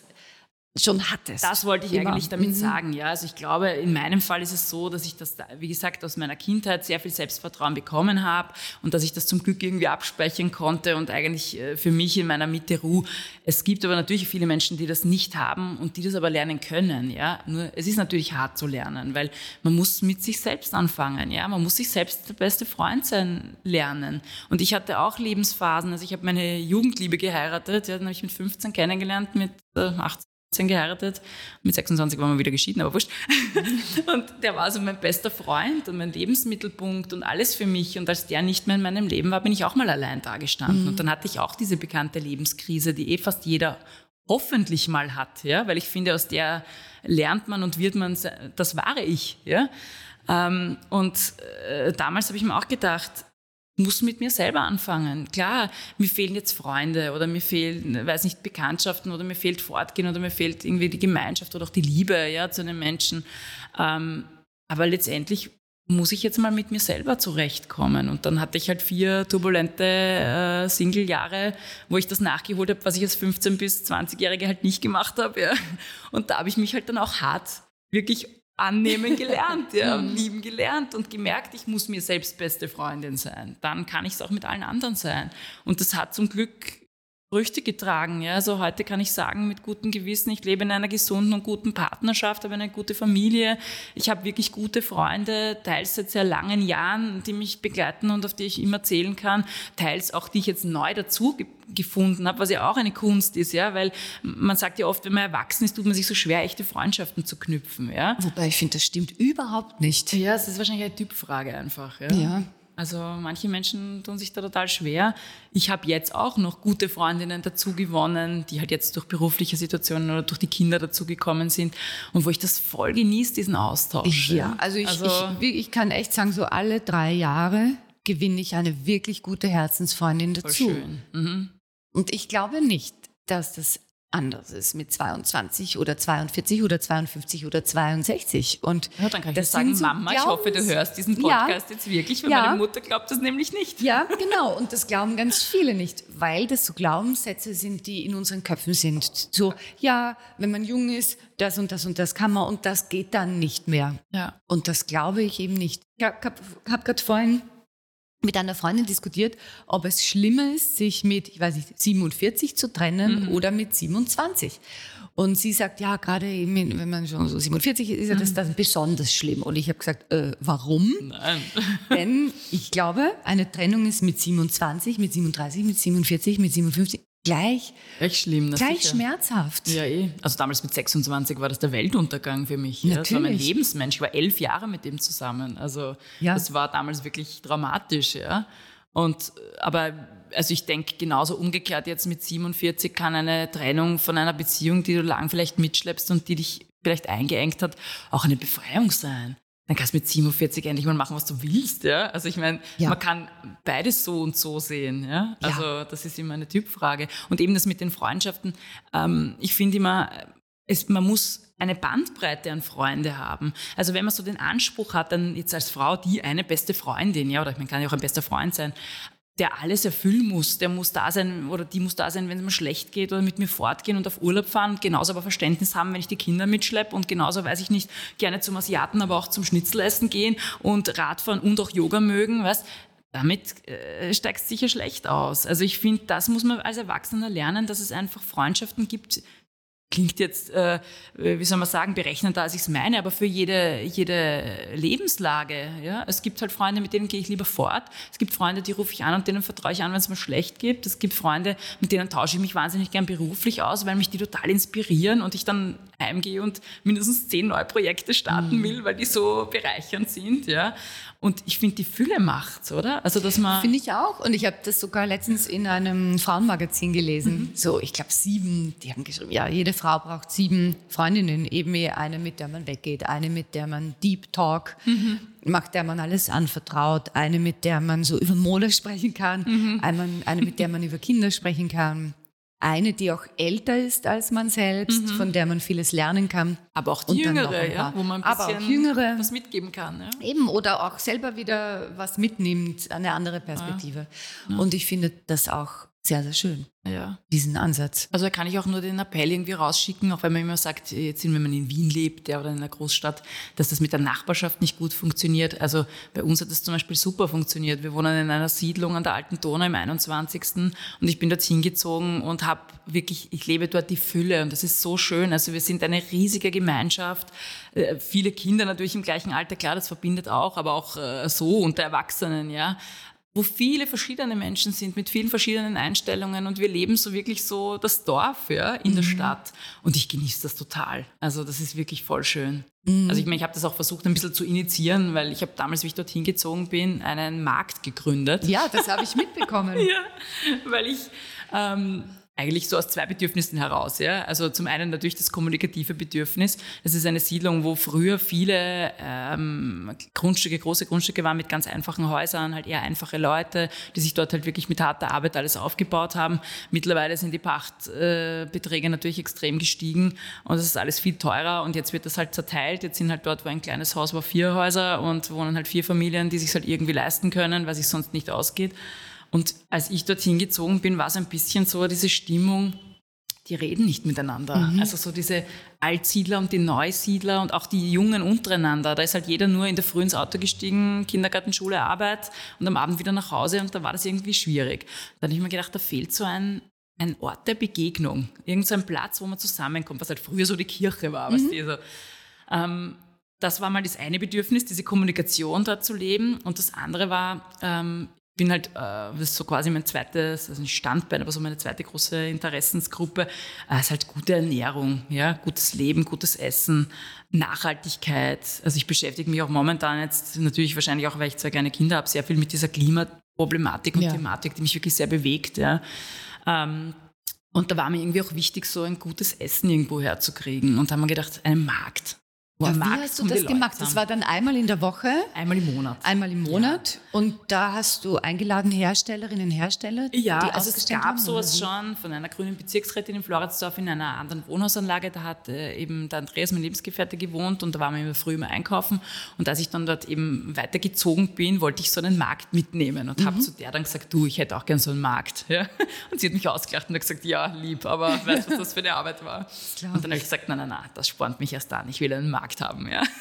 schon hattest. Das wollte ich immer. eigentlich damit mhm. sagen. Ja, also ich glaube, in meinem Fall ist es so, dass ich das, wie gesagt, aus meiner Kindheit sehr viel Selbstvertrauen bekommen habe und dass ich das zum Glück irgendwie abspeichern konnte und eigentlich äh, für mich in meiner Mitte Ruhe. Es gibt aber natürlich viele Menschen, die das nicht haben und die das aber lernen können. Ja, nur es ist natürlich hart zu lernen, weil man muss mit sich selbst anfangen. Ja, man muss sich selbst der beste Freund sein lernen. Und ich hatte auch Lebensphasen. Also ich habe meine Jugendliebe geheiratet. Ja, dann habe ich mit 15 kennengelernt, mit 18 äh, geheiratet. Mit 26 waren wir wieder geschieden, aber wurscht. und der war so mein bester Freund und mein Lebensmittelpunkt und alles für mich. Und als der nicht mehr in meinem Leben war, bin ich auch mal allein dagestanden. Mhm. Und dann hatte ich auch diese bekannte Lebenskrise, die eh fast jeder hoffentlich mal hat, ja, weil ich finde, aus der lernt man und wird man das wahre Ich, ja. Ähm, und äh, damals habe ich mir auch gedacht, muss mit mir selber anfangen. Klar, mir fehlen jetzt Freunde oder mir fehlen, weiß nicht, Bekanntschaften oder mir fehlt Fortgehen oder mir fehlt irgendwie die Gemeinschaft oder auch die Liebe ja, zu den Menschen. Ähm, aber letztendlich muss ich jetzt mal mit mir selber zurechtkommen. Und dann hatte ich halt vier turbulente äh, Single-Jahre, wo ich das nachgeholt habe, was ich als 15- bis 20-Jährige halt nicht gemacht habe. Ja. Und da habe ich mich halt dann auch hart wirklich annehmen gelernt, ja, und lieben gelernt und gemerkt, ich muss mir selbst beste Freundin sein. Dann kann ich es auch mit allen anderen sein. Und das hat zum Glück Früchte getragen. Ja. Also heute kann ich sagen, mit gutem Gewissen, ich lebe in einer gesunden und guten Partnerschaft, habe eine gute Familie. Ich habe wirklich gute Freunde, teils seit sehr langen Jahren, die mich begleiten und auf die ich immer zählen kann, teils auch, die ich jetzt neu dazu gefunden habe, was ja auch eine Kunst ist, ja, weil man sagt ja oft, wenn man erwachsen ist, tut man sich so schwer, echte Freundschaften zu knüpfen, ja. Wobei ich finde, das stimmt überhaupt nicht. Ja, es ist wahrscheinlich eine Typfrage einfach, ja. Ja. Also manche Menschen tun sich da total schwer. Ich habe jetzt auch noch gute Freundinnen dazu gewonnen, die halt jetzt durch berufliche Situationen oder durch die Kinder dazugekommen sind und wo ich das voll genieße, diesen Austausch. Ja, also ich, also ich, ich kann echt sagen, so alle drei Jahre gewinne ich eine wirklich gute Herzensfreundin dazu. Voll schön. Mhm. Und ich glaube nicht, dass das anders ist mit 22 oder 42 oder 52 oder 62. Und ja, dann kann ich sagen, so Mama, ich hoffe, du hörst diesen Podcast ja, jetzt wirklich, weil ja, meine Mutter glaubt das nämlich nicht. Ja, genau. Und das glauben ganz viele nicht, weil das so Glaubenssätze sind, die in unseren Köpfen sind. So, ja, wenn man jung ist, das und das und das kann man und das geht dann nicht mehr. Ja. Und das glaube ich eben nicht. Ich habe hab, hab gerade vorhin mit einer Freundin diskutiert, ob es schlimmer ist, sich mit, ich weiß nicht, 47 zu trennen mhm. oder mit 27. Und sie sagt, ja, gerade eben, wenn man schon so 47 ist, ist ja das, mhm. das besonders schlimm. Und ich habe gesagt, äh, warum? Nein. Denn ich glaube, eine Trennung ist mit 27, mit 37, mit 47, mit 57 gleich, Echt schlimm, gleich sicher. schmerzhaft. Ja, eh. Also damals mit 26 war das der Weltuntergang für mich. Ja. Das war mein Lebensmensch. Ich war elf Jahre mit dem zusammen. Also ja. das war damals wirklich dramatisch, ja. Und aber also ich denke genauso umgekehrt jetzt mit 47 kann eine Trennung von einer Beziehung, die du lang vielleicht mitschleppst und die dich vielleicht eingeengt hat, auch eine Befreiung sein dann kannst du mit 47 endlich mal machen, was du willst. Ja? Also ich meine, ja. man kann beides so und so sehen. Ja? Also ja. das ist immer eine Typfrage. Und eben das mit den Freundschaften. Ähm, ich finde immer, es, man muss eine Bandbreite an Freunde haben. Also wenn man so den Anspruch hat, dann jetzt als Frau die eine beste Freundin, ja, oder man kann ja auch ein bester Freund sein, der alles erfüllen muss. Der muss da sein oder die muss da sein, wenn es mir schlecht geht oder mit mir fortgehen und auf Urlaub fahren und genauso aber Verständnis haben, wenn ich die Kinder mitschleppe und genauso, weiß ich nicht, gerne zum Asiaten, aber auch zum Schnitzelessen gehen und Radfahren und auch Yoga mögen, weißt damit äh, steigst sicher schlecht aus. Also ich finde, das muss man als Erwachsener lernen, dass es einfach Freundschaften gibt, klingt jetzt, äh, wie soll man sagen, berechnender, als ich es meine, aber für jede, jede Lebenslage. Ja? Es gibt halt Freunde, mit denen gehe ich lieber fort. Es gibt Freunde, die rufe ich an und denen vertraue ich an, wenn es mir schlecht gibt. Es gibt Freunde, mit denen tausche ich mich wahnsinnig gern beruflich aus, weil mich die total inspirieren und ich dann heimgehe und mindestens zehn neue Projekte starten mhm. will, weil die so bereichernd sind. Ja? Und ich finde, die Fülle macht's, oder? Also, dass man. Finde ich auch. Und ich habe das sogar letztens in einem Frauenmagazin gelesen. Mhm. So, ich glaube, sieben, die haben geschrieben, ja, jede Frau braucht sieben Freundinnen. Eben eine, mit der man weggeht, eine, mit der man Deep Talk mhm. macht, der man alles anvertraut, eine, mit der man so über Mode sprechen kann, mhm. eine, eine, mit der man über Kinder sprechen kann eine, die auch älter ist als man selbst, mhm. von der man vieles lernen kann. Aber auch die Jüngere, ja, wo man ein bisschen Jüngere, was mitgeben kann. Ja. Eben, oder auch selber wieder was mitnimmt, eine andere Perspektive. Ja. Und ich finde das auch sehr, sehr schön ja. diesen Ansatz. Also da kann ich auch nur den Appell irgendwie rausschicken, auch wenn man immer sagt, jetzt wenn man in Wien lebt ja, oder in einer Großstadt, dass das mit der Nachbarschaft nicht gut funktioniert. Also bei uns hat das zum Beispiel super funktioniert. Wir wohnen in einer Siedlung an der Alten Donau im 21. und ich bin dort hingezogen und habe wirklich, ich lebe dort die Fülle und das ist so schön. Also wir sind eine riesige Gemeinschaft, äh, viele Kinder natürlich im gleichen Alter, klar, das verbindet auch, aber auch äh, so unter Erwachsenen, ja wo viele verschiedene Menschen sind mit vielen verschiedenen Einstellungen und wir leben so wirklich so das Dorf ja, in mhm. der Stadt und ich genieße das total. Also das ist wirklich voll schön. Mhm. Also ich meine, ich habe das auch versucht ein bisschen zu initiieren, weil ich habe damals, wie ich dorthin gezogen bin, einen Markt gegründet. Ja, das habe ich mitbekommen. ja, weil ich ähm, eigentlich so aus zwei Bedürfnissen heraus. Ja? Also zum einen natürlich das kommunikative Bedürfnis. Das ist eine Siedlung, wo früher viele ähm, Grundstücke, große Grundstücke waren mit ganz einfachen Häusern, halt eher einfache Leute, die sich dort halt wirklich mit harter Arbeit alles aufgebaut haben. Mittlerweile sind die Pachtbeträge äh, natürlich extrem gestiegen und es ist alles viel teurer und jetzt wird das halt zerteilt. Jetzt sind halt dort, wo ein kleines Haus war, vier Häuser und wohnen halt vier Familien, die sich halt irgendwie leisten können, weil sich sonst nicht ausgeht. Und als ich dorthin gezogen bin, war es ein bisschen so diese Stimmung, die reden nicht miteinander. Mhm. Also so diese Altsiedler und die Neusiedler und auch die Jungen untereinander. Da ist halt jeder nur in der Früh ins Auto gestiegen, Kindergarten, Schule, Arbeit und am Abend wieder nach Hause und da war das irgendwie schwierig. Da habe ich mir gedacht, da fehlt so ein, ein Ort der Begegnung. Irgend so ein Platz, wo man zusammenkommt, was halt früher so die Kirche war. Mhm. Weißt du, so. ähm, das war mal das eine Bedürfnis, diese Kommunikation dort zu leben. Und das andere war, ähm, bin halt, äh, das ist so quasi mein zweites, also nicht Standbein, aber so meine zweite große Interessensgruppe, äh, ist halt gute Ernährung, ja, gutes Leben, gutes Essen, Nachhaltigkeit. Also ich beschäftige mich auch momentan jetzt, natürlich wahrscheinlich auch, weil ich zwei kleine Kinder habe, sehr viel mit dieser Klimaproblematik und ja. Thematik, die mich wirklich sehr bewegt, ja. Ähm, und da war mir irgendwie auch wichtig, so ein gutes Essen irgendwo herzukriegen. Und da haben wir gedacht, einen Markt. Ja, wie hast du das gemacht? Das war dann einmal in der Woche? Einmal im Monat. Einmal im Monat. Ja. Und da hast du eingeladen Herstellerinnen, Hersteller? Ja, die also es gab haben, sowas schon von einer grünen Bezirksrätin in Floridsdorf in einer anderen Wohnhausanlage. Da hat äh, eben der Andreas, mein Lebensgefährte, gewohnt und da waren wir immer früh immer einkaufen. Und als ich dann dort eben weitergezogen bin, wollte ich so einen Markt mitnehmen und mhm. habe zu der dann gesagt, du, ich hätte auch gern so einen Markt. Ja? Und sie hat mich ausgelacht und hat gesagt, ja, lieb, aber weißt du, was das für eine Arbeit war? Und dann habe ich gesagt, nein, nein, nein, das spornt mich erst an. Ich will einen Markt Markt haben. Ja.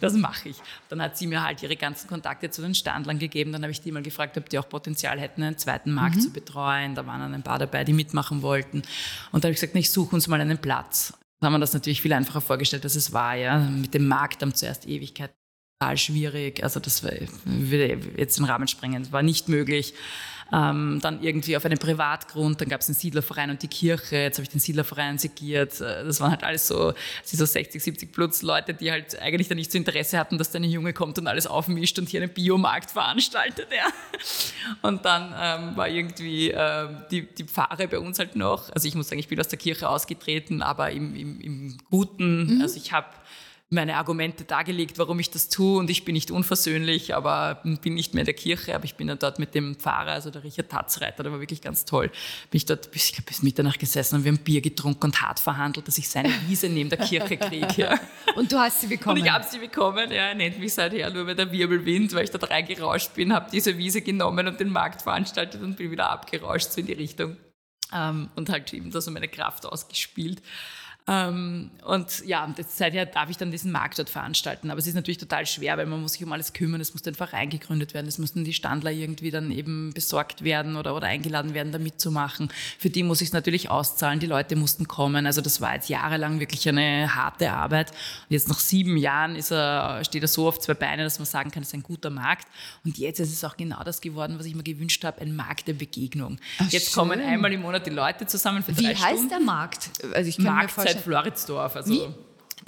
Das mache ich. Dann hat sie mir halt ihre ganzen Kontakte zu den Standlern gegeben. Dann habe ich die mal gefragt, ob die auch Potenzial hätten, einen zweiten Markt mhm. zu betreuen. Da waren dann ein paar dabei, die mitmachen wollten. Und da habe ich gesagt, ich suche uns mal einen Platz. Da haben wir das natürlich viel einfacher vorgestellt, als es war. Ja. Mit dem Markt haben zuerst Ewigkeit total schwierig. Also das würde jetzt den Rahmen sprengen. Das war nicht möglich ähm, dann irgendwie auf einem Privatgrund, dann gab es den Siedlerverein und die Kirche, jetzt habe ich den Siedlerverein segiert. Äh, das waren halt alles so, so 60, 70 plus Leute, die halt eigentlich da nicht so Interesse hatten, dass da eine Junge kommt und alles aufmischt und hier einen Biomarkt veranstaltet. Ja. Und dann ähm, war irgendwie äh, die, die Pfarre bei uns halt noch, also ich muss sagen, ich bin aus der Kirche ausgetreten, aber im, im, im Guten, mhm. also ich habe meine Argumente dargelegt, warum ich das tue und ich bin nicht unversöhnlich, aber bin nicht mehr in der Kirche, aber ich bin dann dort mit dem Pfarrer, also der Richard Tatzreiter, der war wirklich ganz toll. Bin ich dort bis, ich glaub, bis Mitternacht gesessen und wir haben Bier getrunken und hart verhandelt, dass ich seine Wiese neben der Kirche kriege. Ja. Und du hast sie bekommen? Und ich habe sie bekommen, ja, er nennt mich seither nur bei der Wirbelwind, weil ich da reingerauscht bin, habe diese Wiese genommen und den Markt veranstaltet und bin wieder abgerauscht so in die Richtung ähm, und halt eben da so meine Kraft ausgespielt. Ähm, und ja, seither darf ich dann diesen Markt dort veranstalten. Aber es ist natürlich total schwer, weil man muss sich um alles kümmern. Es muss ein Verein gegründet werden. Es müssen die Standler irgendwie dann eben besorgt werden oder, oder eingeladen werden, da mitzumachen. Für die muss ich es natürlich auszahlen. Die Leute mussten kommen. Also das war jetzt jahrelang wirklich eine harte Arbeit. Und jetzt nach sieben Jahren ist er, steht er so auf zwei Beine, dass man sagen kann, es ist ein guter Markt. Und jetzt ist es auch genau das geworden, was ich mir gewünscht habe, ein Markt der Begegnung. Ach, jetzt schön. kommen einmal im Monat die Leute zusammen für Wie drei Wie heißt Stunden. der Markt? Also ich kann Marktzeit mir Floridsdorf. Also Wie?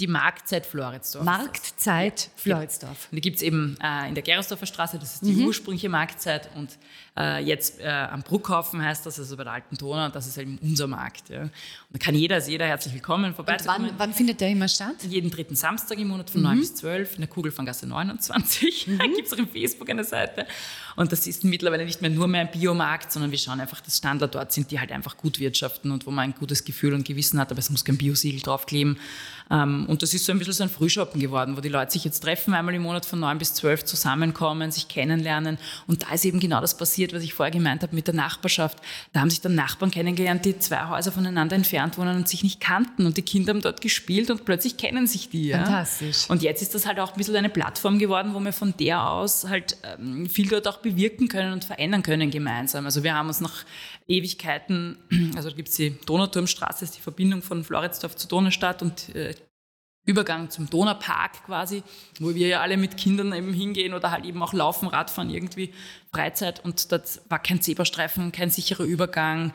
Die Marktzeit Floridsdorf. Marktzeit Floridsdorf. Und die gibt es eben äh, in der Gerersdorfer Straße, das ist die mhm. ursprüngliche Marktzeit. Und äh, jetzt äh, am Bruckhaufen heißt das, also bei der alten Donau, das ist eben unser Markt. Ja. Und da kann jeder, also jeder herzlich willkommen vorbeizukommen. Wann, wann, findet der immer statt? Jeden dritten Samstag im Monat von mhm. 9 bis 12 in der Kugelfanggasse 29. Mhm. Da gibt es auch im Facebook eine Seite. Und das ist mittlerweile nicht mehr nur mehr ein Biomarkt, sondern wir schauen einfach, dass Standard dort sind, die halt einfach gut wirtschaften und wo man ein gutes Gefühl und Gewissen hat, aber es muss kein Biosiegel draufkleben. Ähm, und das ist so ein bisschen so ein Frühshoppen geworden, wo die Leute sich jetzt treffen, einmal im Monat von 9 bis 12 zusammenkommen, sich kennenlernen. Und da ist eben genau das passiert, was ich vorher gemeint habe mit der Nachbarschaft. Da haben sich dann Nachbarn kennengelernt, die zwei Häuser voneinander entfernt wohnen und sich nicht kannten. Und die Kinder haben dort gespielt und plötzlich kennen sich die. Ja? Fantastisch. Und jetzt ist das halt auch ein bisschen eine Plattform geworden, wo wir von der aus halt ähm, viel dort auch bewirken können und verändern können gemeinsam. Also wir haben uns nach Ewigkeiten, also da gibt es die Donauturmstraße, ist die Verbindung von Floridsdorf zu Donaustadt und äh, Übergang zum Donaupark quasi, wo wir ja alle mit Kindern eben hingehen oder halt eben auch laufen, Radfahren, irgendwie Freizeit. Und dort war kein Zebrastreifen, kein sicherer Übergang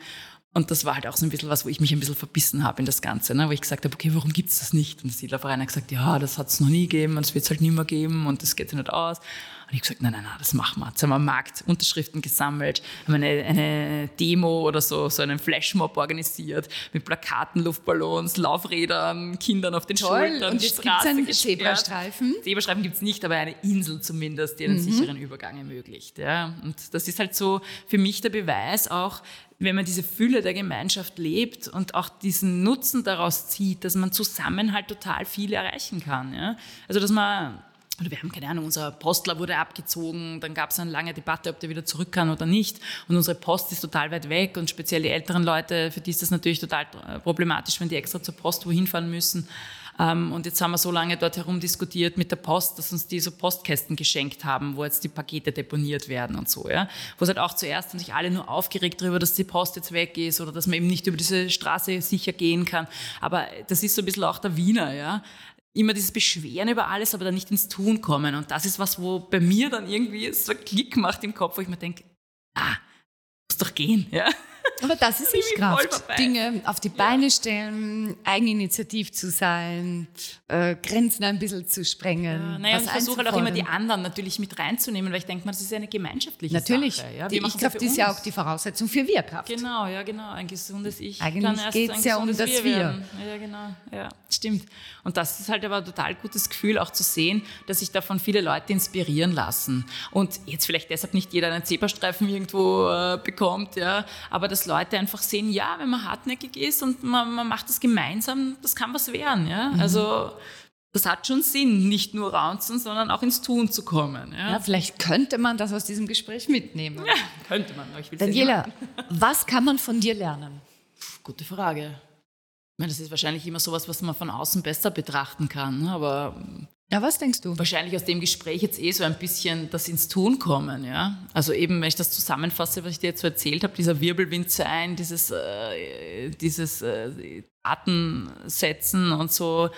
Und das war halt auch so ein bisschen was, wo ich mich ein bisschen verbissen habe in das Ganze, ne? wo ich gesagt habe, okay, warum gibt es das nicht? Und der Siedlerverein hat gesagt, ja, das hat es noch nie gegeben und es wird es halt nie mehr geben und das geht sich nicht aus. Und ich habe gesagt, nein, nein, nein, das machen wir. Jetzt haben wir Markt Unterschriften gesammelt, haben eine, eine Demo oder so, so einen Flashmob organisiert mit Plakaten, Luftballons, Laufrädern, Kindern auf den Toll. Schultern, Und jetzt gibt es einen Zebrastreifen. Zebrastreifen gibt es nicht, aber eine Insel zumindest, die einen Mhm. sicheren Übergang ermöglicht. Ja. Und das ist halt so für mich der Beweis auch, wenn man diese Fülle der Gemeinschaft lebt und auch diesen Nutzen daraus zieht, dass man zusammen halt total viel erreichen kann. Ja. Also dass man oder wir haben keine Ahnung, unser Postler wurde abgezogen, dann gab es eine lange Debatte, ob der wieder zurück kann oder nicht. Und unsere Post ist total weit weg und speziell die älteren Leute, für die ist das natürlich total äh, problematisch, wenn die extra zur Post wohin fahren müssen. Ähm, Und jetzt haben wir so lange dort herum diskutiert mit der Post, dass uns die so Postkästen geschenkt haben, wo jetzt die Pakete deponiert werden und so, ja. Wo es halt auch zuerst haben sich alle nur aufgeregt darüber, dass die Post jetzt weg ist oder dass man eben nicht über diese Straße sicher gehen kann. Aber das ist so ein bisschen auch der Wiener, ja immer dieses Beschweren über alles, aber dann nicht ins Tun kommen. Und das ist was, wo bei mir dann irgendwie so ein Klick macht im Kopf, wo ich mir denke, ah, muss doch gehen, ja. Aber das ist ich dabei. Dinge auf die Beine stellen, eigeninitiativ zu sein, äh, Grenzen ein bisschen zu sprengen. Naja, was und ich versuche halt auch immer die anderen natürlich mit reinzunehmen, weil ich denke mal, das ist ja eine gemeinschaftliche Natürlich. Sache. Ja? Die Wir ja Ich-Kraft ist ja auch die Voraussetzung für Wir-Kraft. Genau, ja, genau. Ein gesundes Ich. Eigentlich geht's ein ja um das Wir. werden. Ja, genau. Ja, stimmt. Und das ist halt aber ein total gutes Gefühl, auch zu sehen, dass sich davon viele Leute inspirieren lassen. Und jetzt vielleicht deshalb nicht jeder einen Zebrastreifen irgendwo äh, bekommt, ja, aber dass Leute einfach sehen, ja, wenn man hartnäckig ist und man, man macht das gemeinsam, das kann was werden, ja. Mhm. Also das hat schon Sinn, nicht nur raunzen, sondern auch ins Tun zu kommen. Ja, Ja, vielleicht könnte man das aus diesem Gespräch mitnehmen. ja könnte man. ja Daniela, was kann man von dir lernen? Gute Frage. Ich meine, das ist wahrscheinlich immer sowas, was man von außen besser betrachten kann. Aber Ja, was denkst du? wahrscheinlich aus dem Gespräch jetzt eh so ein bisschen das ins Tun kommen. Ja? Also eben, wenn ich das zusammenfasse, was ich dir jetzt so erzählt habe, dieser Wirbelwind sein, dieses, äh, dieses äh, Datensetzen und so.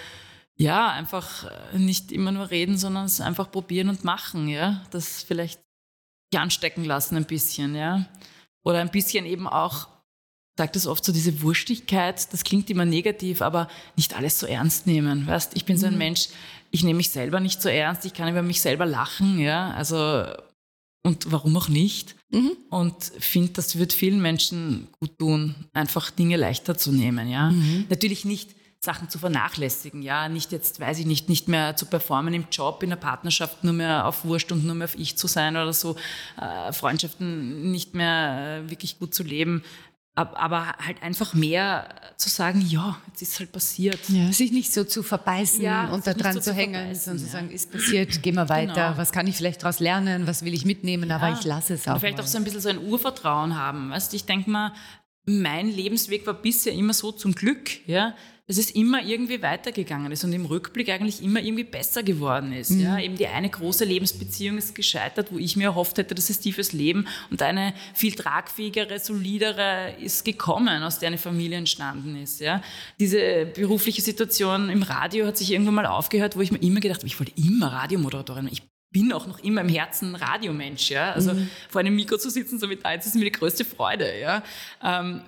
Ja, einfach äh, nicht immer nur reden, sondern es einfach probieren und machen. Ja? Das vielleicht anstecken lassen ein bisschen. Ja? Oder ein bisschen eben auch sage das oft so, diese Wurstigkeit, das klingt immer negativ, aber nicht alles so ernst nehmen. Weißt, ich bin so ein Mensch, ich nehme mich selber nicht so ernst, ich kann über mich selber lachen, ja, also und warum auch nicht? Mhm. Und finde, das wird vielen Menschen gut tun, einfach Dinge leichter zu nehmen, ja. Natürlich nicht Sachen zu vernachlässigen, ja, nicht jetzt, weiß ich nicht, nicht mehr zu performen im Job, in der Partnerschaft nur mehr auf Wurscht und nur mehr auf Ich zu sein oder so, äh, Freundschaften nicht mehr äh, wirklich gut zu leben, aber halt einfach mehr zu sagen, ja, jetzt ist halt passiert. Ja, sich nicht so zu verbeißen Ja, und da dran so zu zu hängen, sondern zu ja. sagen, ist passiert, gehen wir weiter, Genau. was kann ich vielleicht daraus lernen, was will ich mitnehmen, aber ich lasse es auch. Und vielleicht mal. auch so ein bisschen so ein Urvertrauen haben. Weißt, ich denke mal, mein Lebensweg war bisher immer so zum Glück, ja, dass es immer irgendwie weitergegangen ist und im Rückblick eigentlich immer irgendwie besser geworden ist. Ja. Eben die eine große Lebensbeziehung ist gescheitert, wo ich mir erhofft hätte, das ist tiefes Leben und eine viel tragfähigere, solidere ist gekommen, aus der eine Familie entstanden ist. Ja. Diese berufliche Situation im Radio hat sich irgendwann mal aufgehört, wo ich mir immer gedacht habe, ich wollte immer Radiomoderatorin. Ich bin auch noch immer im Herzen Radiomensch, ja. Also vor einem Mikro zu sitzen, so da, jetzt ist mir die größte Freude, ja. Ähm,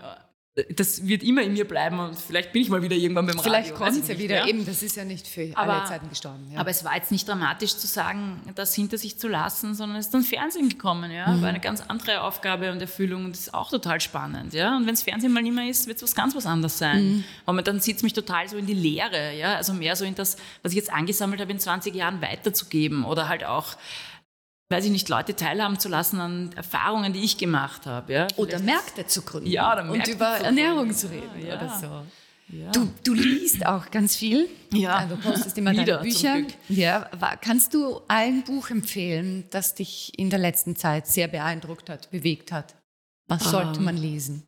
das wird immer in mir bleiben und vielleicht bin ich mal wieder irgendwann beim Vielleicht Radio. weiß kommt es ja wieder, eben, das ist ja nicht für alle Aber- Zeiten gestorben. Ja. Aber es war jetzt nicht dramatisch zu sagen, das hinter sich zu lassen, sondern es ist dann Fernsehen gekommen, ja. Mhm. War eine ganz andere Aufgabe und Erfüllung und das ist auch total spannend, ja. Und wenn es Fernsehen mal nicht mehr ist, wird es was ganz was anderes sein. Mhm. Momentan zieht es mich total so in die Leere, ja. Also mehr so in das, was ich jetzt angesammelt habe, in 20 Jahren weiterzugeben oder halt auch weiß ich nicht, Leute teilhaben zu lassen an Erfahrungen, die ich gemacht habe. Ja? oder Märkte zu gründen Ja, oder und Märkte über zu Ernährung zu reden Ja. oder so. Ja. Du, du liest auch ganz viel. Ja. Also postest immer Wieder, deine Bücher. Ja, kannst du ein Buch empfehlen, das dich in der letzten Zeit sehr beeindruckt hat, bewegt hat? Was sollte Ähm, man lesen?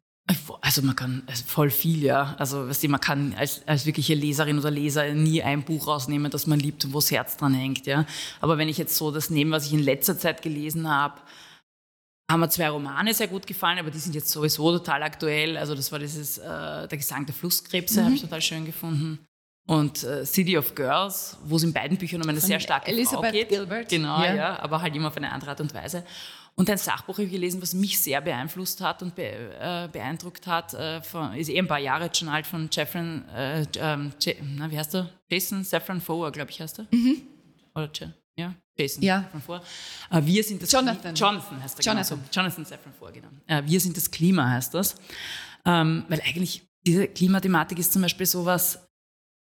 Also man kann also voll viel, ja. Also weißt du, man kann als, als wirkliche Leserin oder Leser nie ein Buch rausnehmen, das man liebt und wo das Herz dran hängt, ja. Aber wenn ich jetzt so das nehme, was ich in letzter Zeit gelesen habe, haben mir zwei Romane sehr gut gefallen, aber die sind jetzt sowieso total aktuell. Also das war dieses äh, Der Gesang der Flusskrebse, habe ich total schön gefunden. und äh, City of Girls, wo es in beiden Büchern um eine Von sehr starke Elizabeth Frau geht. Gilbert. Genau, Ja. ja. aber halt immer auf eine andere Art und Weise. Und ein Sachbuch habe ich gelesen, was mich sehr beeinflusst hat und be äh, beeindruckt hat, äh, von, ist eh ein paar Jahre jetzt schon alt, von Jeffrey, äh, ähm, na, wie heißt er? Jason Saffron Foer, glaube ich, heißt er. Oder J ja, Jason Mhm. Ja. Saffron Foer. Äh, wir sind das Jonathan. Jonathan heißt er, Jonathan. genau. Jonathan Saffron Foer, genau. Äh, wir sind das Klima, heißt das. Ähm, weil eigentlich diese Klimathematik ist zum Beispiel sowas,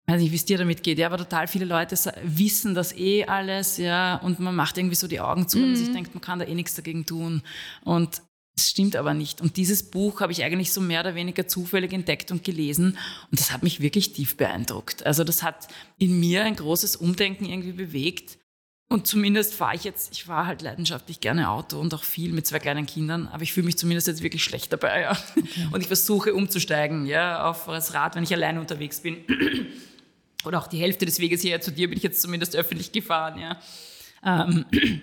ich weiß nicht, wie es dir damit geht, ja, aber total viele Leute wissen das eh alles, ja, und man macht irgendwie so die Augen zu, wenn man sich denkt, man kann da eh nichts dagegen tun. Und es stimmt aber nicht. Und dieses Buch habe ich eigentlich so mehr oder weniger zufällig entdeckt und gelesen und das hat mich wirklich tief beeindruckt. Also das hat in mir ein großes Umdenken irgendwie bewegt. Und zumindest fahre ich jetzt, ich fahre halt leidenschaftlich gerne Auto und auch viel mit zwei kleinen Kindern, aber ich fühle mich zumindest jetzt wirklich schlecht dabei, ja. Und ich versuche umzusteigen, ja, auf das Rad, wenn ich alleine unterwegs bin. Oder auch die Hälfte des Weges hierher zu dir bin ich jetzt zumindest öffentlich gefahren, ja. Ähm,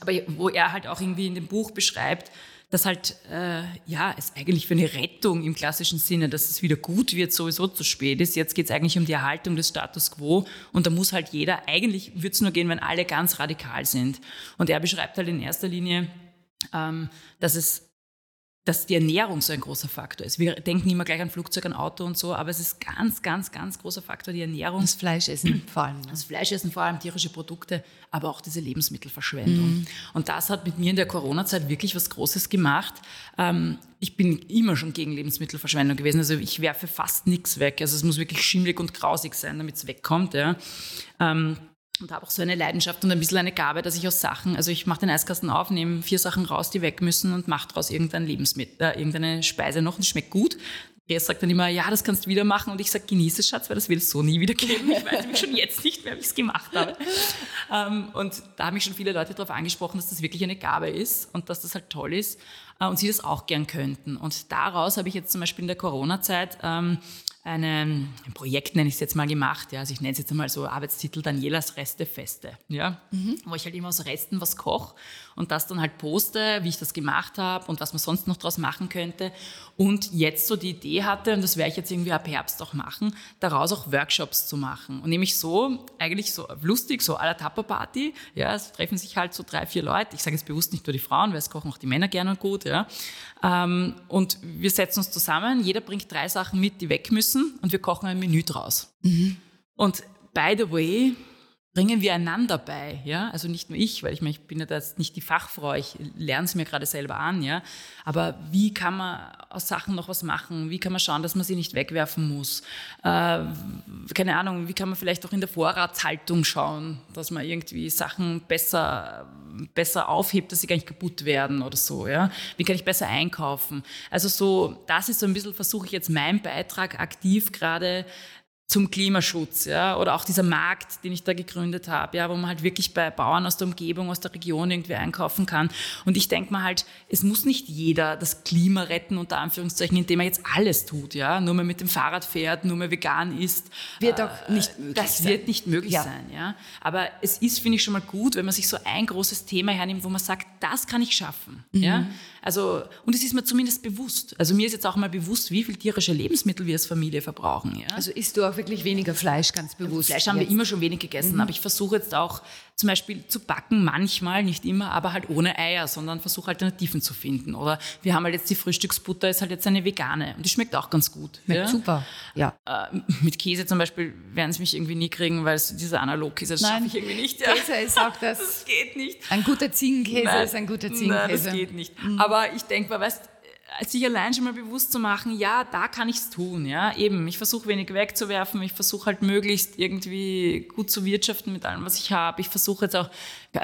aber wo er halt auch irgendwie in dem Buch beschreibt, dass halt, äh, ja, es eigentlich für eine Rettung im klassischen Sinne, dass es wieder gut wird, sowieso zu spät ist. Jetzt geht es eigentlich um die Erhaltung des Status quo und da muss halt jeder, eigentlich würde es nur gehen, wenn alle ganz radikal sind. Und er beschreibt halt in erster Linie, ähm, dass es dass die Ernährung so ein großer Faktor ist. Wir denken immer gleich an Flugzeug, an Auto und so, aber es ist ganz, ganz, ganz großer Faktor, die Ernährung. Das Fleischessen vor allem. ne? Das Fleischessen, vor allem tierische Produkte, aber auch diese Lebensmittelverschwendung. Und das hat mit mir in der Corona-Zeit wirklich was Großes gemacht. Ähm, ich bin immer schon gegen Lebensmittelverschwendung gewesen. Also ich werfe fast nichts weg. Also es muss wirklich schimmelig und grausig sein, damit es wegkommt. Ja. Ähm, und habe auch so eine Leidenschaft und ein bisschen eine Gabe, dass ich aus Sachen, also ich mache den Eiskasten auf, nehme vier Sachen raus, die weg müssen und mache daraus irgendein Lebensmittel, äh, irgendeine Speise noch und schmeckt gut. Er sagt dann immer, ja, das kannst du wieder machen und ich sage, genieße Schatz, weil das wird es so nie wieder geben. Ich weiß nämlich schon jetzt nicht mehr, wie ich es gemacht habe. Ähm, und da haben mich schon viele Leute darauf angesprochen, dass das wirklich eine Gabe ist und dass das halt toll ist äh, und sie das auch gern könnten. Und daraus habe ich jetzt zum Beispiel in der Corona-Zeit ähm, eine, ein Projekt, nenne ich es jetzt mal, gemacht. Ja. Also ich nenne es jetzt einmal so Arbeitstitel Danielas Reste-Feste. Ja. Wo ich halt immer aus Resten was koche und das dann halt poste, wie ich das gemacht habe und was man sonst noch draus machen könnte. Und jetzt so die Idee hatte, und das werde ich jetzt irgendwie ab Herbst auch machen, daraus auch Workshops zu machen. Und nämlich so, eigentlich so lustig, so à la Tupper-Party. Ja, es treffen sich halt so drei, vier Leute. Ich sage jetzt bewusst nicht nur die Frauen, weil es kochen auch die Männer gerne und gut. Ja. Ähm, und wir setzen uns zusammen, jeder bringt drei Sachen mit, die weg müssen und wir kochen ein Menü draus. Und by the way, bringen wir einander bei, ja, also nicht nur ich, weil ich, meine, ich bin ja da jetzt nicht die Fachfrau, ich lerne es mir gerade selber an, ja, aber wie kann man aus Sachen noch was machen, wie kann man schauen, dass man sie nicht wegwerfen muss, äh, keine Ahnung, wie kann man vielleicht auch in der Vorratshaltung schauen, dass man irgendwie Sachen besser, besser aufhebt, dass sie gar nicht kaputt werden oder so, ja, wie kann ich besser einkaufen, also so, das ist so ein bisschen, versuche ich jetzt meinen Beitrag aktiv gerade zum Klimaschutz, ja, oder auch dieser Markt, den ich da gegründet habe, ja, wo man halt wirklich bei Bauern aus der Umgebung, aus der Region irgendwie einkaufen kann. Und ich denke mal halt, es muss nicht jeder das Klima retten, unter Anführungszeichen, indem er jetzt alles tut, ja, nur mehr mit dem Fahrrad fährt, nur mehr vegan isst. Wird auch nicht möglich Das sein. wird nicht möglich Ja. sein, ja. Aber es ist, finde ich, schon mal gut, wenn man sich so ein großes Thema hernimmt, wo man sagt, das kann ich schaffen, Mhm. ja. Also, und es ist mir zumindest bewusst. Also mir ist jetzt auch mal bewusst, wie viel tierische Lebensmittel wir als Familie verbrauchen, ja. Also isst du auch wirklich weniger Fleisch, ganz bewusst. Fleisch haben wir jetzt. immer schon wenig gegessen, aber ich versuche jetzt auch zum Beispiel zu backen, manchmal, nicht immer, aber halt ohne Eier, sondern versuche Alternativen zu finden. Oder wir haben halt jetzt die Frühstücksbutter, ist halt jetzt eine vegane und die schmeckt auch ganz gut. Schmeckt ja? super. Ja. Äh, mit Käse zum Beispiel werden sie mich irgendwie nie kriegen, weil es dieser Analogkäse, das Nein, schaffe ich irgendwie nicht. Ja. Käse ist auch das. Das geht nicht. Ein guter Ziegenkäse Nein, ist ein guter Nein, Ziegenkäse. das geht nicht. Aber ich denke mal, weißt sich allein schon mal bewusst zu machen, ja, da kann ich es tun, ja, eben. Ich versuche wenig wegzuwerfen, ich versuche halt möglichst irgendwie gut zu wirtschaften mit allem, was ich habe. Ich versuche jetzt auch,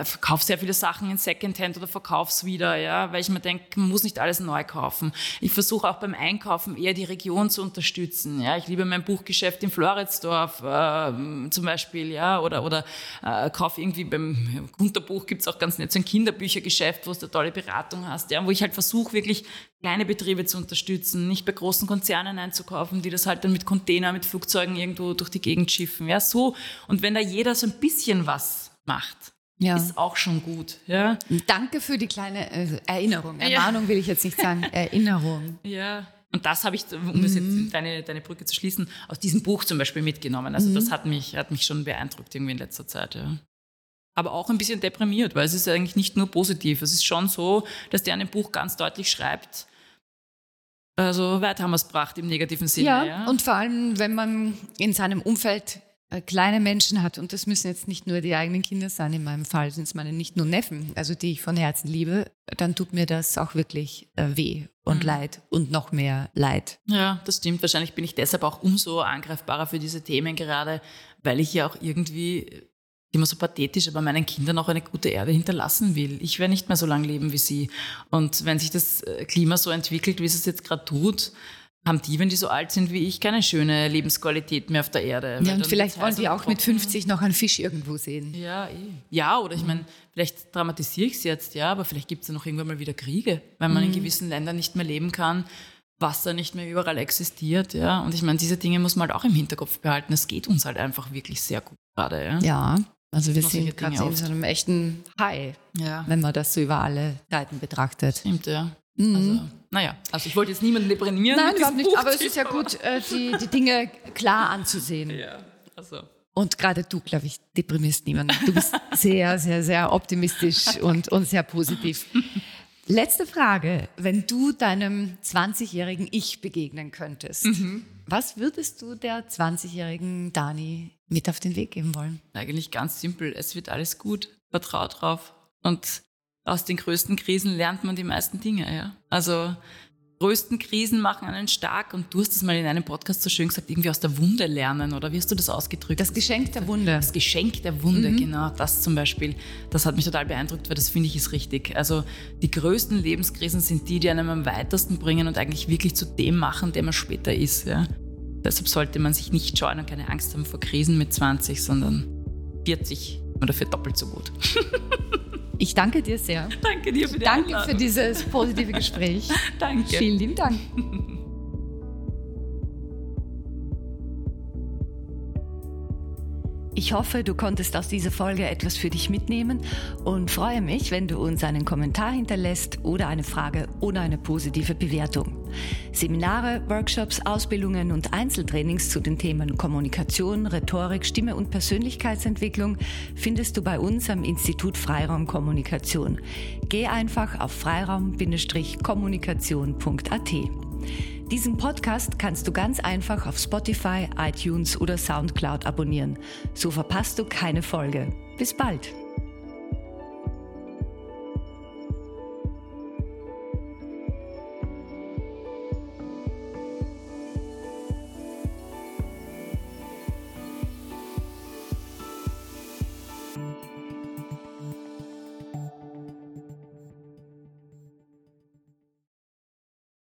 verkaufe sehr viele Sachen in Secondhand oder verkauf's wieder, ja, weil ich mir denke, man muss nicht alles neu kaufen. Ich versuche auch beim Einkaufen eher die Region zu unterstützen, ja. Ich liebe mein Buchgeschäft in Floridsdorf äh, zum Beispiel, ja, oder, oder äh, kaufe irgendwie beim Gunterbuch gibt's auch ganz nett so ein Kinderbüchergeschäft, wo du eine tolle Beratung hast, ja, wo ich halt versuche wirklich kleine Betriebe zu unterstützen, nicht bei großen Konzernen einzukaufen, die das halt dann mit Container, mit Flugzeugen irgendwo durch die Gegend schiffen. Ja, so. Und wenn da jeder so ein bisschen was macht, Ja. ist auch schon gut. Ja, Danke für die kleine äh, Erinnerung. Ja. Ermahnung will ich jetzt nicht sagen. Erinnerung. ja. Und das habe ich, um mhm. das jetzt deine, deine Brücke zu schließen, aus diesem Buch zum Beispiel mitgenommen. Also mhm. das hat mich, hat mich schon beeindruckt irgendwie in letzter Zeit. Ja. Aber auch ein bisschen deprimiert, weil es ist eigentlich nicht nur positiv. Es ist schon so, dass der in dem Buch ganz deutlich schreibt, also weit haben wir es gebracht im negativen Sinne. Ja, ja, und vor allem, wenn man in seinem Umfeld kleine Menschen hat, und das müssen jetzt nicht nur die eigenen Kinder sein, in meinem Fall sind es meine nicht nur Neffen, also die ich von Herzen liebe, dann tut mir das auch wirklich äh, weh und mhm. leid und noch mehr leid. Ja, das stimmt. Wahrscheinlich bin ich deshalb auch umso angreifbarer für diese Themen gerade, weil ich ja auch irgendwie immer so pathetisch, aber meinen Kindern auch eine gute Erde hinterlassen will. Ich werde nicht mehr so lange leben wie sie. Und wenn sich das äh, Klima so entwickelt, wie es es jetzt gerade tut, haben die, wenn die so alt sind wie ich, keine schöne Lebensqualität mehr auf der Erde. Ja, und vielleicht wollen die auch mit 50 noch einen Fisch irgendwo sehen. Ja, eh. ja oder ich meine, vielleicht dramatisiere ich es jetzt, ja, aber vielleicht gibt es ja noch irgendwann mal wieder Kriege, weil man mhm. in gewissen Ländern nicht mehr leben kann, Wasser nicht mehr überall existiert, ja. Und ich meine, diese Dinge muss man halt auch im Hinterkopf behalten. Es geht uns halt einfach wirklich sehr gut gerade, ja. Ja, also wir sind gerade in so einem echten High, ja. wenn man das so über alle Seiten betrachtet. Stimmt, ja. Mhm. Also, naja, also ich wollte jetzt niemanden deprimieren. Nein, überhaupt nicht, aber es ist ja gut, äh, die, die Dinge klar anzusehen. Ja, also. Und gerade du, glaube ich, deprimierst niemanden. Du bist sehr, sehr, sehr optimistisch und, und sehr positiv. Letzte Frage. Wenn du deinem 20-jährigen Ich begegnen könntest, mhm. was würdest du der 20-jährigen Dani mit auf den Weg geben wollen? Eigentlich ganz simpel. Es wird alles gut. Vertrau drauf. Und aus den größten Krisen lernt man die meisten Dinge, ja. Also größten Krisen machen einen stark und du hast es mal in einem Podcast so schön gesagt, irgendwie aus der Wunde lernen oder wie hast du das ausgedrückt? Das Geschenk der Wunde. Das Geschenk der Wunde, mhm. genau. Das zum Beispiel, das hat mich total beeindruckt, weil das finde ich ist richtig. Also die größten Lebenskrisen sind die, die einem am weitesten bringen und eigentlich wirklich zu dem machen, der man später ist. Ja. Deshalb sollte man sich nicht scheuen und keine Angst haben vor Krisen mit 20, sondern 40 oder für doppelt so gut. Ich danke dir sehr. Danke dir für die Danke Einladung. für dieses positive Gespräch. danke. Vielen lieben Dank. Ich hoffe, du konntest aus dieser Folge etwas für dich mitnehmen und freue mich, wenn du uns einen Kommentar hinterlässt oder eine Frage oder eine positive Bewertung. Seminare, Workshops, Ausbildungen und Einzeltrainings zu den Themen Kommunikation, Rhetorik, Stimme und Persönlichkeitsentwicklung findest du bei uns am Institut Freiraum Kommunikation. Geh einfach auf freiraum-kommunikation.at. Diesen Podcast kannst du ganz einfach auf Spotify, iTunes oder SoundCloud abonnieren. So verpasst du keine Folge. Bis bald!